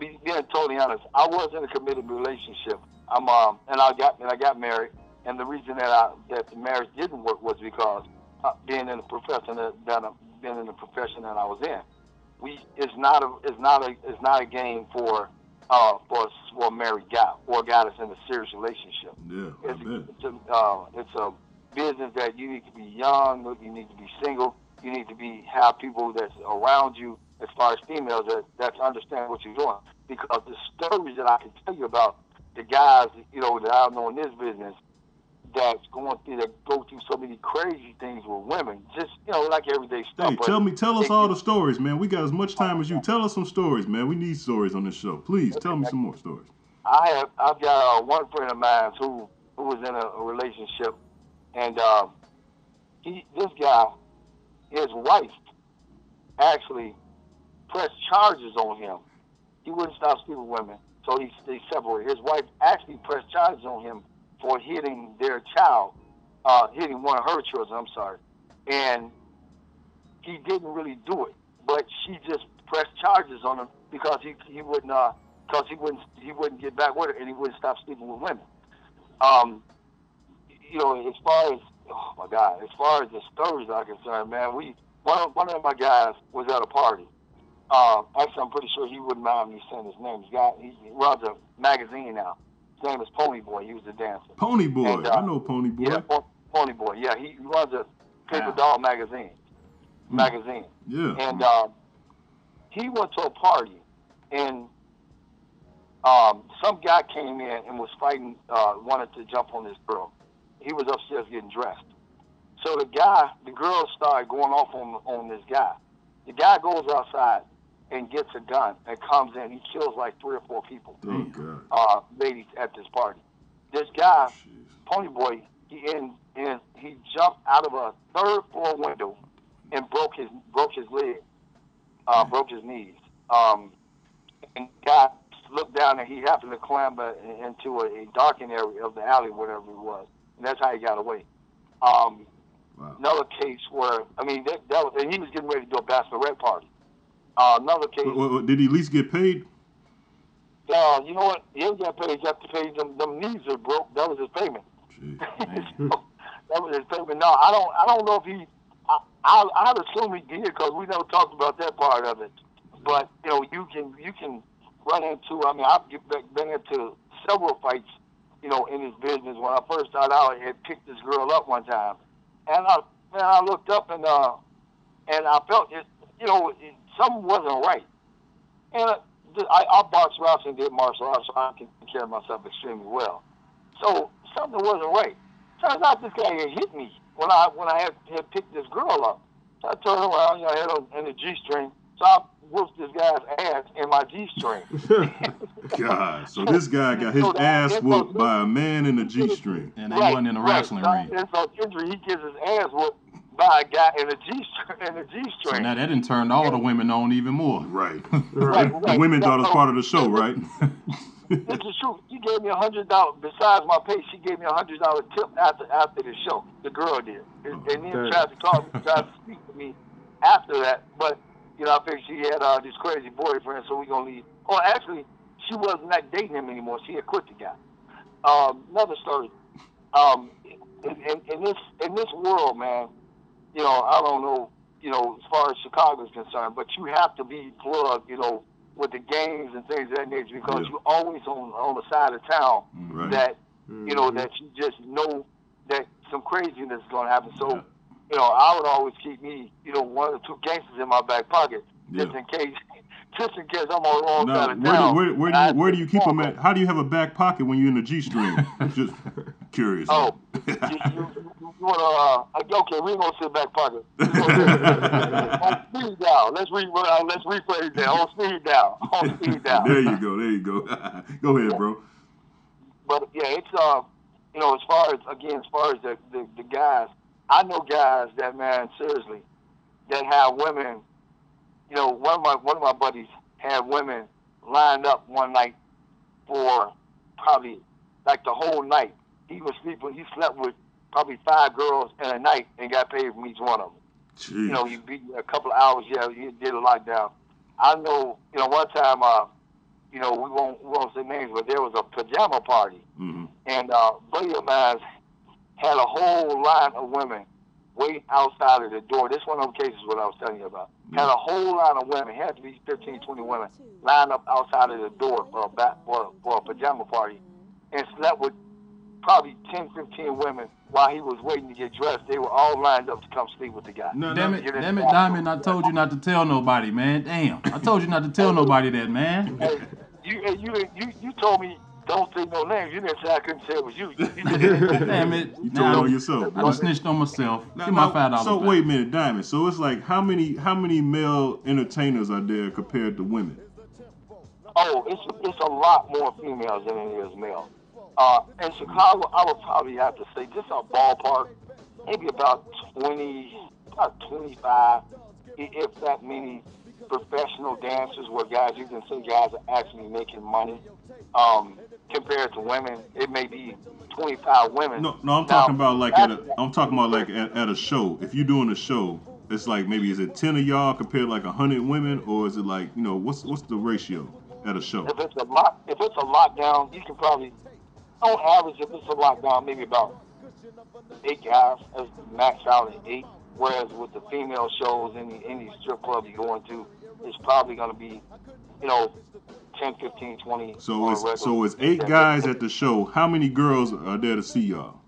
Be, being totally honest, I was in a committed relationship. I'm um, and I got and I got married, and the reason that I that the marriage didn't work was because uh, being in the profession that, that I, being in the profession that I was in, we it's not a it's not a it's not a game for uh for a, for a married guy or a guy that's in a serious relationship. Yeah, It's, bet. it's a uh, it's a business that you need to be young, you need to be single, you need to be have people that's around you as far as females that that understand what you're doing. Because the stories that I can tell you about the guys, you know, that I know in this business that's going through that go through so many crazy things with women, just you know, like everyday stuff. Hey, tell me, tell us all the stories, man. We got as much time as you. Tell us some stories, man. We need stories on this show. Please tell me some more stories. I have I've got uh, one friend of mine who who was in a, a relationship, and um, he this guy, his wife, actually pressed charges on him. He wouldn't stop sleeping with women, so he they separated. His wife actually pressed charges on him for hitting their child, uh, hitting one of her children. I'm sorry, and he didn't really do it, but she just pressed charges on him because he he wouldn't uh because he wouldn't he wouldn't get back with her and he wouldn't stop sleeping with women. Um, you know, as far as oh my God, as far as the stories are concerned, man, we one of, one of my guys was at a party. Uh, actually, I'm pretty sure he wouldn't mind me saying his name. He's got he runs a magazine now. Name is Pony Boy. He was a dancer. Pony Boy. And, uh, I know Pony Boy. Yeah, Po- Pony Boy. Yeah, he runs a paper doll magazine. Magazine. Yeah. And uh, he went to a party, and um, some guy came in and was fighting, uh, wanted to jump on this girl. He was upstairs getting dressed. So the guy, the girl started going off on on this guy. The guy goes outside and gets a gun and comes in. He kills like three or four people Oh God. uh, ladies at this party. This guy, Pony Boy, he in, in he jumped out of a third floor window and broke his broke his leg, uh, broke his knees. Um, and guy looked down and he happened to clamber into a, a darkened area of the alley, whatever it was, and that's how he got away. Um, Another case where I mean that, that was, and he was getting ready to do a bachelorette party. Uh, another case. Wait, wait, wait, did he at least get paid? Uh, you know what? He ain't got paid. He got to pay them. Them knees are broke. That was his payment. that was his payment. No, I don't. I don't know if he. I, I I'd assume he did because we never talked about that part of it. But you know, you can you can run into. I mean, I've been into several fights. You know, in this business. When I first started out, I had picked this girl up one time, and I man, I looked up and uh, and I felt it. You know, it, something wasn't right. And uh, I, I boxed routes and did martial arts, so I can take care of myself extremely well. So something wasn't right. Turns out this guy had hit me when I when I had, had picked this girl up. So I turned around, you know, I had her in the G string. So I whooped this guy's ass in my G string. God, so this guy got his ass whooped by a man in a G string. And they wasn't in a wrestling so, ring. Insult to injury, he gets his ass whooped by a guy in a G string. In a G So now that didn't turn all the women on even more. Right. Right, The right. women thought it was part of the show, right? This is true. She gave me a hundred dollars. Besides my pay, she gave me a hundred dollar tip after after the show. The girl did, and, and then Dang. tried to call me, tried to speak to me after that. But you know, I figured she had uh, this crazy boyfriend, so we gonna leave. Oh, actually, she wasn't not dating him anymore. She had quit the guy. Um, another story. Um, in, in, in this in this world, man, you know, I don't know, you know, as far as Chicago is concerned, but you have to be plugged, you know, with the games and things of that nature because Yeah. you're always on on the side of town Right. that you know mm-hmm. that you just know that some craziness is going to happen. So, you know, I would always keep me, you know, one or two gangsters in my back pocket just Yeah. in case, just in case I'm on the wrong Now, side where of do, town. where, where do you where do you keep them at? How do you have a back pocket when you're in the G string? Just curious. Oh, you, you, you, want to? Uh, okay, we gonna sit back pocket. We gonna- on speed down. Let's re uh, let's rephrase that. On speed down. On speed down. there you go. There you go. go ahead, bro. But yeah, it's uh, you know, as far as again, as far as the, the the guys, I know guys that man, seriously, that have women. You know, one of my one of my buddies had women lined up one night for probably like the whole night. He was sleeping. He slept with probably five girls in a night and got paid from each one of them. You know, he beat a couple of hours. Yeah, he did a lockdown. I know. You know, one time, uh, you know, we won't we won't say names, but there was a pajama party, Mm-hmm. and uh, buddy of mine had a whole line of women waiting outside of the door. This one of them cases what I was telling you about. Had a whole line of women, had to be 15, 20 women, lined up outside of the door for a back, for, for a pajama party, and slept with probably 10, 15 women while he was waiting to get dressed. They were all lined up to come sleep with the guy. Damn it, Get damn it, Diamond! I told you not to tell nobody, man. Damn, I told you not to tell nobody that, man. Hey, you, hey, you, you, you told me don't say no names. You didn't say I couldn't say it was you. You, you Damn it! You told on yourself. I just snitched on myself. Now- Give my five dollars. So back. wait a minute, Diamond. So it's like how many how many male entertainers are there compared to women? Oh, it's it's a lot more females than it is male. Uh, in Chicago, I would probably have to say just a ballpark, maybe about twenty, about twenty-five, if that many professional dancers where guys you can see guys are actually making money. Um, compared to women, it may be twenty-five women. No, no, I'm Now, talking about like at a, I'm talking about like at, at a show. If you're doing a show, it's like maybe is it ten of y'all compared to like hundred women, or is it like you know what's what's the ratio at a show? If it's a lock, if it's a lockdown, you can probably, on average, if it's a lockdown, maybe about eight guys as max out at eight. Whereas with the female shows, any any strip club you go into, it's probably going to be, you know, 10, 15, 20. So it's so it's eight guys at the show. How many girls are there to see y'all?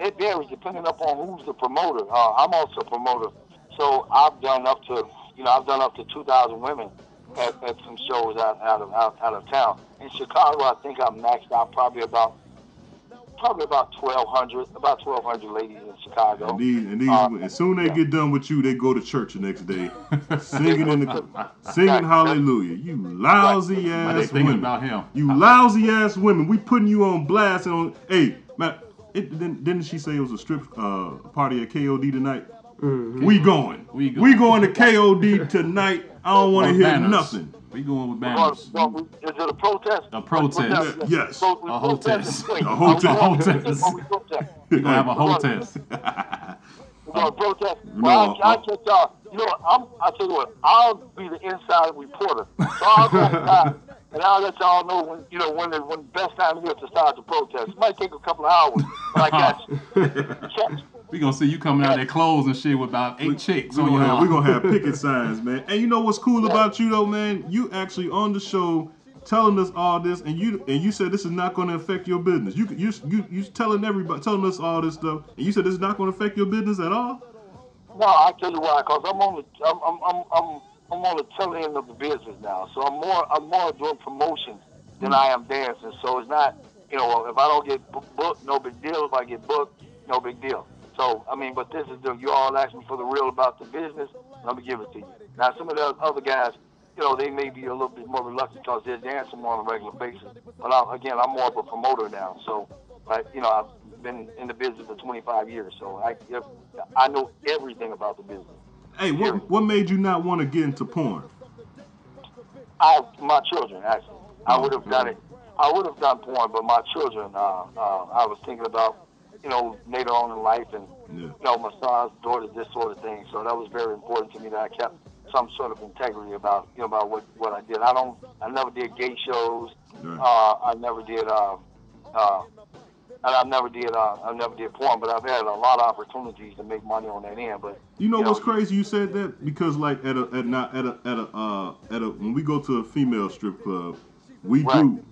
It varies depending upon who's the promoter. Uh, I'm also a promoter, so I've done up to, you know, I've done up to 2,000 women at, at some shows out, out of out, out of town. In Chicago, I think I'm maxed out probably about probably about 1,200, about 1,200 ladies in Chicago. And these, and these Uh, as soon as they get done with you, they go to church the next day, singing in the singing hallelujah. You lousy Why they ass thinking women. about him? You lousy ass women. We putting you on blast and on. Hey, man, it, didn't, didn't she say it was a strip uh, party at KOD tonight? We going. We We going. going to KOD tonight. I don't want to hear banners. nothing. We going with Well, banners. well, we- is it a protest? A protest. Yes. So A protest hotest. is quick. A Are we hotest. going- A hotest. are we protest? We gonna have a We're. We're going to protest. No, Well, I, I uh, y'all. You know, what, I'm. I tell you what. I'll be the inside reporter. So I'll go inside, and I'll let y'all know when you know when the when the best time is to start the protest. It might take a couple of hours, but I got you. Catch. We gonna see you coming out there clothes and shit with about eight chicks We're on your gonna, have, we gonna have picket signs, man. And you know what's cool about you though, man? You actually on the show telling us all this, and you and you said this is not gonna affect your business. You you you you telling everybody, telling us all this stuff, and you said this is not gonna affect your business at all. No, I tell you why. Cause I'm on the I'm I'm I'm I'm, I'm on the tail end of the business now. So I'm more I'm more doing promotion than I am dancing. So it's not you know, if I don't get booked, no big deal. If I get booked, no big deal. So, I mean, but this is the, you all ask me for the real about the business, let me give it to you. Now, some of the other guys, you know, they may be a little bit more reluctant because they're dancing more on a regular basis. But I, again, I'm more of a promoter now. So, but, you know, I've been in the business for 25 years. So I, I know everything about the business. Hey, what what made you not want to get into porn? I, my children, actually. I would have done it. I would have done porn, but my children, uh, uh, I was thinking about, you know, later on in life and, you know, my son's daughters, this sort of thing. So that was very important to me that I kept some sort of integrity about, you know, about what, what I did. I don't, I never did gay shows. Uh, I never did, uh, uh, and I never did, uh, I never did porn, but I've had a lot of opportunities to make money on that end. But You know what's crazy? You said that because like at a at not at a at a uh at a when we go to a female strip club, we do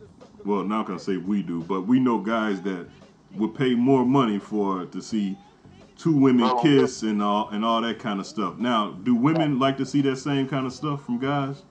well not gonna say we do, but we know guys that would pay more money for to see two women kiss and all and all that kind of stuff. Now, do women like to see that same kind of stuff from guys?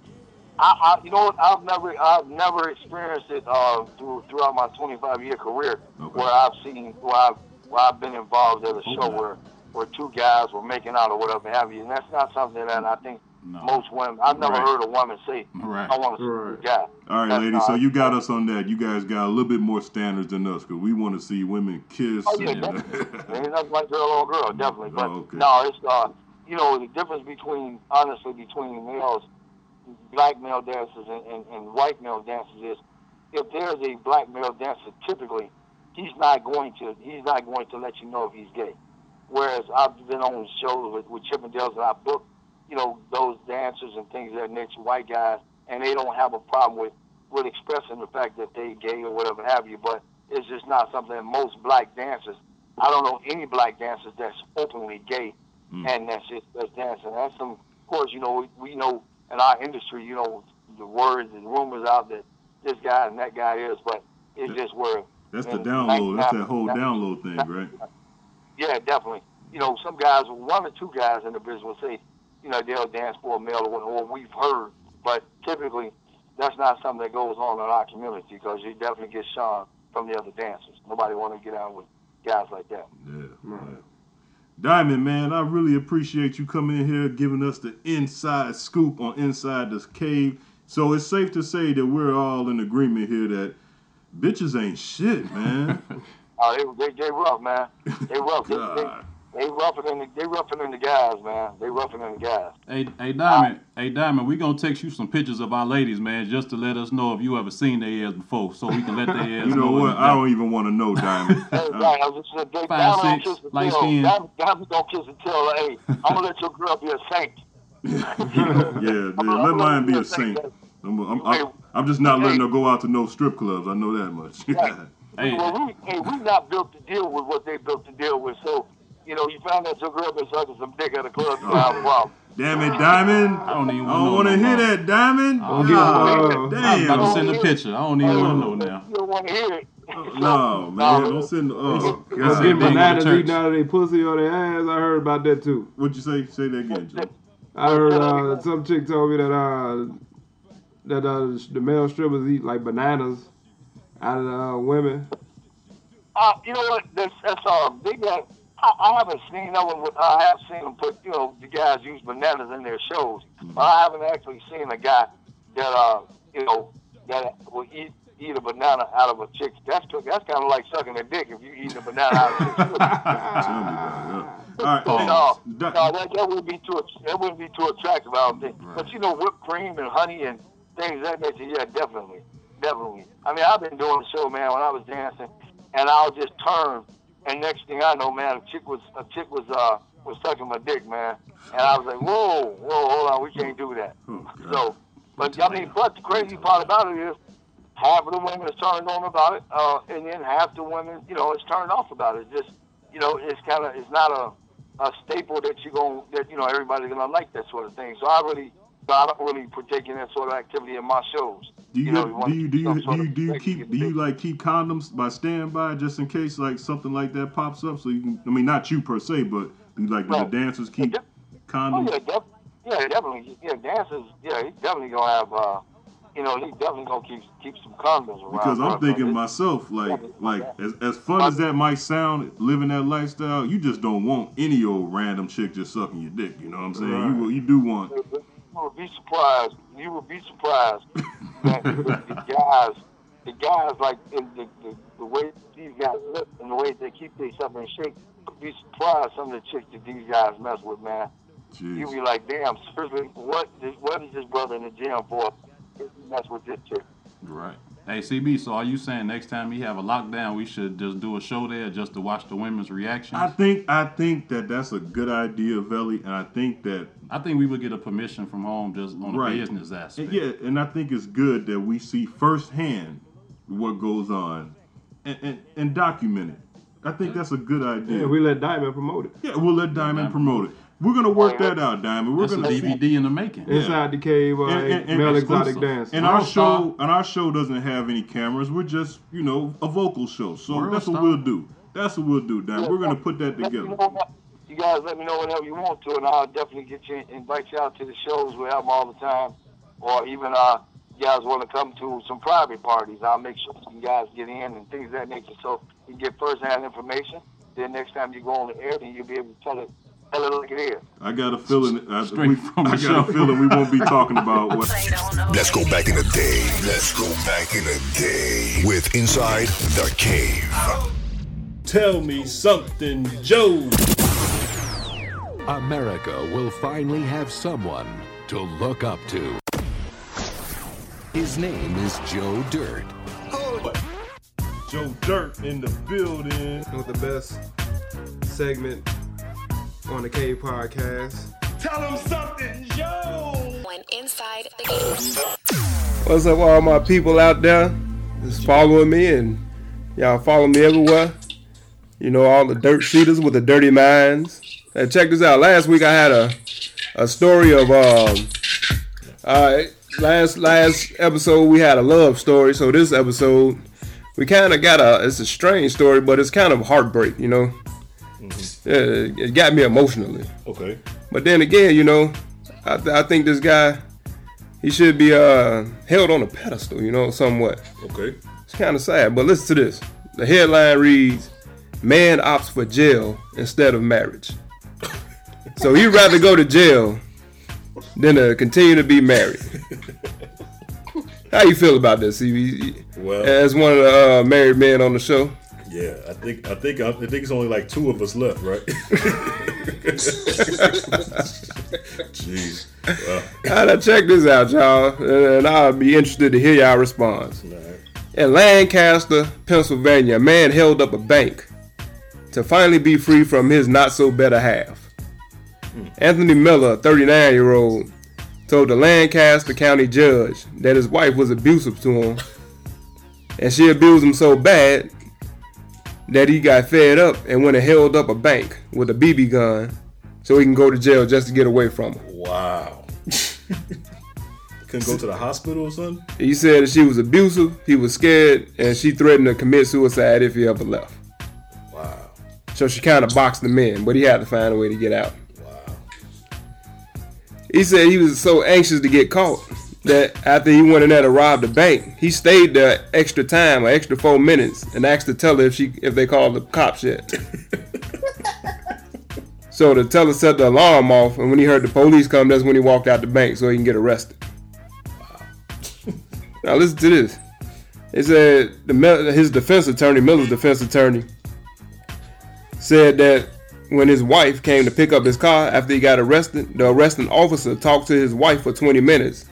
I, I, you know what? I've never, I've never experienced it uh, through, throughout my 25 year career where I've seen, where I've, where I've been involved at a show where, where two guys were making out or whatever have you, and that's not something that I think most women. I've never Right. heard a woman say, Right. "I want to see a guy." All right, That's ladies. not- So you got us on that. You guys got a little bit more standards than us because we want to see women kiss. Oh yeah, and- definitely. Ain't nothing like girl on girl, definitely. But Oh, okay. no, it's uh, you know, the difference between honestly between males, black male dancers and, and, and white male dancers is if there's a black male dancer, typically he's not going to he's not going to let you know if he's gay. Whereas I've been on shows with, with Chippendales and I book, you know, those dancers and things of that nature, white guys, and they don't have a problem with with expressing the fact that they gay or whatever have you. But it's just not something that most black dancers. I don't know any black dancers that's openly gay mm. and that's just that's dancing. That's some, of course, you know, we, we know in our industry, you know, the words and rumors out that this guy and that guy is, but it's just where That's the download. That's that whole download thing, right? yeah, definitely. You know, some guys, one or two guys in the business will say, you know, they'll dance for a male or, what- or we've heard, but typically that's not something that goes on in our community because you definitely get shunned from the other dancers. Nobody want to get out with guys like that. Yeah. Diamond, man, I really appreciate you coming in here giving us the inside scoop on Inside this Cave. So it's safe to say that we're all in agreement here that bitches ain't shit, man. Uh, they, they, they rough, man. They rough. they, they, they rougher than the, they rougher than the guys, man. They rougher than the guys. Hey, hey Diamond, hey Diamond, we gonna text you some pictures of our ladies, man, just to let us know if you ever seen their ass before, so we can let their ass you know know. what? I don't even want to know, Diamond. Hey, right, I was just saying, they, Five, Diamond don't six, kiss the light tail. skin. Diamond, Diamond don't kiss the tail. Hey, I'm gonna let your girl be a saint. yeah, man, let mine be a saint. I'm, I'm, I'm, I'm just not letting her go out to no strip clubs. I know that much. Well, we, hey, we not built to deal with what they built to deal with. So, you know, you found out your girl been sucking some dick at a club. You have a problem. Damn it, Diamond. I don't even I don't want to hear that, Diamond. Oh, I was about to damn. send a picture. I don't even want to know now. You don't want to hear it. No, man, don't send. Oh, Go God. get bananas eating out of their pussy or their ass. I heard about that too. What'd you say? Say that again, Joe. I heard uh, some chick told me that uh, that uh, the male strippers eat like bananas out of the uh, women. Uh, you know what? That's, that's uh, they got. I, I haven't seen no one. With, I have seen them put, you know, the guys use bananas in their shows. But I haven't actually seen a guy that, uh, you know, that will eat eat a banana out of a chick. That's that's kind of like sucking a dick if you eat a banana out of a chick's All right. no, no, that, that wouldn't be too that wouldn't be too attractive. I don't think. But you know, whipped cream and honey and things that nature. Yeah, definitely, definitely. I mean, I've been doing the show, man. When I was dancing, and I'll just turn, and next thing I know, man, a chick was a chick was uh was sucking my dick, man, and I was like, whoa, whoa, hold on, we can't do that. So, but I mean, but the crazy part about it is. Half of the women is turned on about it, uh, and then half the women, you know, is turned off about it. Just, you know, it's kind of, it's not a, a staple that you going that you know everybody's gonna like that sort of thing. So I really, I don't really partake in that sort of activity in my shows. Do you, know, do you do you do you do you keep do you like keep condoms by standby just in case like something like that pops up? So you can, I mean, not you per se, but you like do the dancers keep Oh condoms? yeah, def- yeah, definitely. Yeah, dancers. Yeah, he's definitely gonna have uh, you know, he's definitely gonna keep keep some condoms around. Because I'm thinking myself, like, like as, as fun as that might sound, living that lifestyle, you just don't want any old random chick just sucking your dick. You know what I'm saying? You you do want. You would be surprised. You would be surprised that the guys, the guys like in the, the, the way these guys look and the way they keep themselves in shape. You'd be surprised some of the chicks that these guys mess with, man. You be like, damn, seriously, what this, what is this brother in the gym for? He mess with this chick. Right. Hey CB, so are you saying next time we have a lockdown, we should just do a show there just to watch the women's reactions? I think I think that that's a good idea, Velle, and I think that I think we would get a permission from home just on right. the business aspect. And yeah, and I think it's good that we see firsthand what goes on and, and, and document it. I think that's a good idea. Yeah, we let Diamond promote it. Yeah, we'll let Diamond promote it. We're gonna work that out, Diamond. We're That's gonna DVD in the making. Inside the cave, uh, male exotic dance. And our show, and our show doesn't have any cameras. We're just, you know, a vocal show. So World that's what we'll do. That's what we'll do, Diamond. We're gonna put that together. You guys let me know whenever you want to, and I'll definitely get you, invite you out to the shows. We have them all the time, or even uh, you guys want to come to some private parties. I'll make sure you guys get in and things of that nature, so you get first-hand information. Then next time you go on the air, then you'll be able to tell it, tell it like it is. I got a feeling. I, Straight we, from I got show. a feeling we won't be talking about what. Let's go back in the day. Let's go back in the day with Inside the Cave. Tell me something, Joe. America will finally have someone to look up to. His name is Joe Dirt. Joe Dirt in the building. With the best segment on the Cave podcast. Tell him something, Joe. When inside the cave. What's up, all my people out there? Just following me and y'all follow me everywhere. You know, all the dirt shooters with the dirty minds. And check this out. Last week I had a a story of um uh last last episode we had a love story. So this episode we kind of got a it's a strange story, but it's kind of heartbreak, you know. Yeah, it got me emotionally. Okay. But then again, you know, I, th- I think this guy, he should be uh, held on a pedestal, you know, somewhat. Okay. It's kind of sad, but listen to this. The headline reads, "Man opts for jail instead of marriage." so he'd rather go to jail than to continue to be married. How you feel about this, CB? Well- as one of the uh, married men on the show. Yeah, I think I think I think it's only like two of us left, right? Jeez. Well, Now, check this out, y'all, and I'll be interested to hear y'all response. In Lancaster, Pennsylvania, a man held up a bank to finally be free from his not so better half. Hmm. Anthony Miller, 39 year old, told the Lancaster County judge that his wife was abusive to him, and she abused him so bad that he got fed up and went and held up a bank with a BB gun so he can go to jail just to get away from her. wow. Couldn't go to the hospital or something? He said that she was abusive, he was scared, and she threatened to commit suicide if he ever left. Wow. So she kind of boxed him in, but he had to find a way to get out. Wow. He said he was so anxious to get caught that after he went in there to rob the bank, he stayed there extra time, or extra four minutes, and asked the teller if she if they called the cops yet. so the teller set the alarm off, and when he heard the police come, that's when he walked out the bank so he can get arrested. now listen to this. It said the his defense attorney, Miller's defense attorney, said that when his wife came to pick up his car after he got arrested, the arresting officer talked to his wife for 20 minutes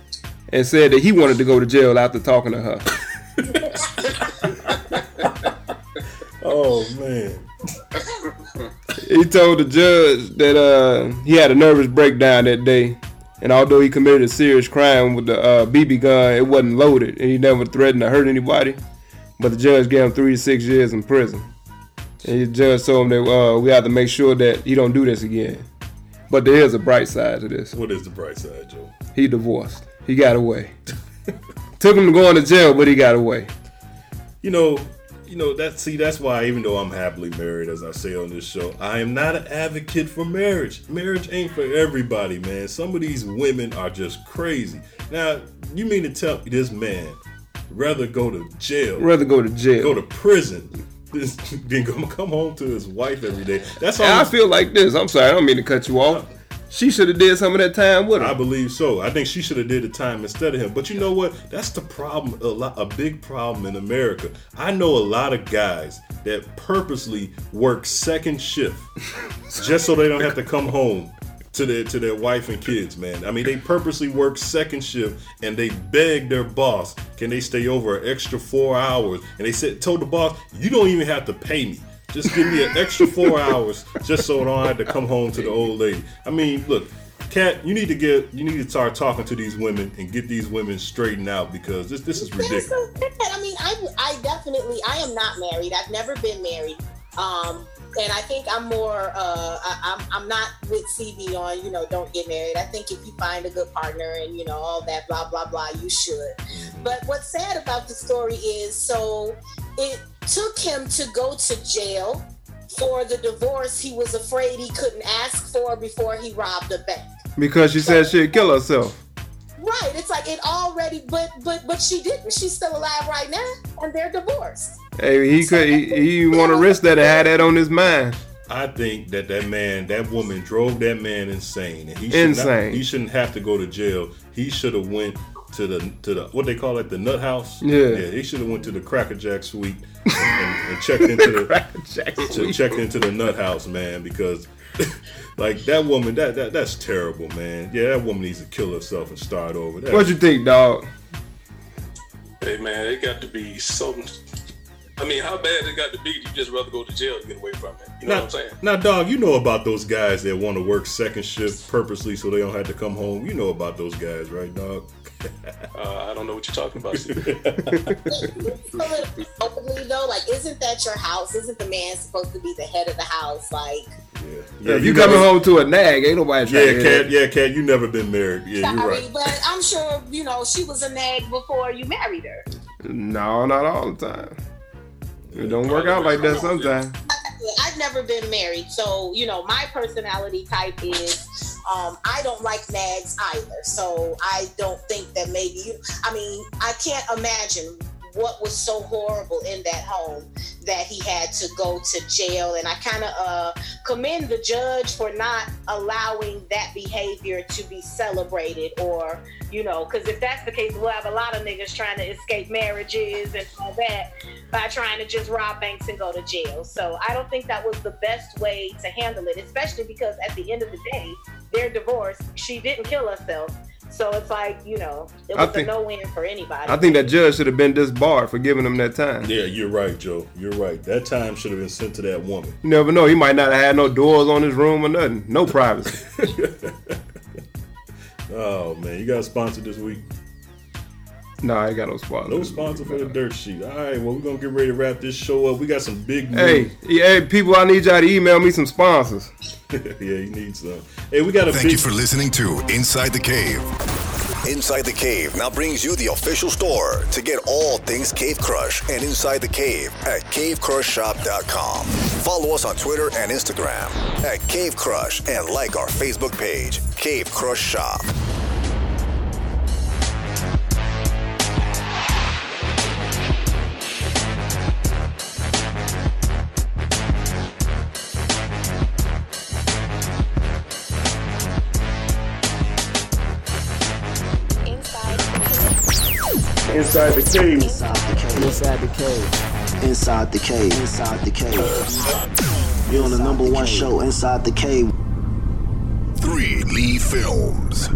and said that he wanted to go to jail after talking to her. Oh man. he told the judge that uh, he had a nervous breakdown that day, and although he committed a serious crime with the uh, BB gun, it wasn't loaded, and he never threatened to hurt anybody. But the judge gave him three to six years in prison. And the judge told him that uh, we have to make sure that he don't do this again. But there is a bright side to this. What is the bright side, Joe? He divorced. He got away. Took him to going to jail, but he got away. You know, you know that. See, that's why even though I'm happily married, as I say on this show, I am not an advocate for marriage. Marriage ain't for everybody, man. Some of these women are just crazy. Now, you mean to tell me this man rather go to jail, Rather go to jail. go to prison, than come come home to his wife every day? That's all. I feel like this. I'm sorry, I don't mean to cut you off. She should have did some of that time with him. I believe so. I think she should have did the time instead of him. But you know what? That's the problem. A lot, a big problem in America. I know a lot of guys that purposely work second shift just so they don't have to come home to their to their wife and kids. Man, I mean, they purposely work second shift and they beg their boss, can they stay over an extra four hours? And they said, told the boss, you don't even have to pay me. Just give me an extra four hours just so I don't have to come home to the old lady. I mean, look, Kat, you need to get you need to start talking to these women and get these women straightened out because this this is ridiculous. so. I mean, I, I definitely, I am not married. I've never been married. Um, and I think I'm more, uh, I, I'm, I'm not with CB on, you know, don't get married. I think if you find a good partner and, you know, all that blah, blah, blah, you should. But what's sad about the story is so it took him to go to jail for the divorce he was afraid he couldn't ask for before he robbed a bank. Because she said she'd kill herself. Right. It's like it already, but but but she didn't. She's still alive right now, and they're divorced. Hey, he could he, he want to risk that and had that on his mind. I think that that man, that woman, drove that man insane, and he should Insane. Not, he shouldn't have to go to jail. He should have went to the to the what they call it, the nut house. Yeah. yeah. He should have went to the Cracker Jack suite and, and, and checked into the, to check into the nut house, man, because. Like that woman, that, that that's terrible, man. Yeah, that woman needs to kill herself and start over. That, What you think, dog? Hey man, it got to be so. I mean, how bad it got to be? You just rather go to jail to get away from it. You know now, what I'm saying? Now, dog, you know about those guys that want to work second shift purposely so they don't have to come home. You know about those guys, right, dog? Uh, I don't know what you're talking about. Openly though, like, isn't that your house? Isn't the man supposed to be the head of the house? Like, Yeah, if you coming home to a nag, ain't nobody trying Yeah, to Kat. Yeah, Kat. You never been married. Yeah, you're sorry, right. but I'm sure you know she was a nag before you married her. No, not all the time. It don't work out like that sometimes. I've never been married, so you know my personality type is um, I don't like nags either. So I don't think that maybe you. I mean, I can't imagine what was so horrible in that home that he had to go to jail. And I kind of uh, commend the judge for not allowing that behavior to be celebrated or, you know, because if that's the case, we'll have a lot of niggas trying to escape marriages and all that by trying to just rob banks and go to jail. So I don't think that was the best way to handle it, especially because at the end of the day, they're divorced. She didn't kill herself. So it's like, you know, it I was think- a no win for anybody. I think that judge should have been disbarred for giving him that time. Yeah, you're right, Joe. You're right. That time should have been sent to that woman. You never know. He might not have had no doors on his room or nothing. No privacy. Oh man, you got a sponsor this week? No, I got no sponsor. No sponsor for the dirt sheet. All right, well we're gonna get ready to wrap this show up. We got some big news. Hey, hey, people, I need y'all to email me some sponsors. yeah, you need some. Hey, we got a Thank big you for listening to Inside the Cave. Inside the Cave now brings you the official store to get all things Cave Crush and Inside the Cave at cavecrushshop.com. Follow us on Twitter and Instagram at Cave Crush and like our Facebook page, Cave Crush Shop. Inside the cave. Inside the cave. Inside the cave. Inside the cave. You're on the number one show, Inside the Cave. 3 Lee Films.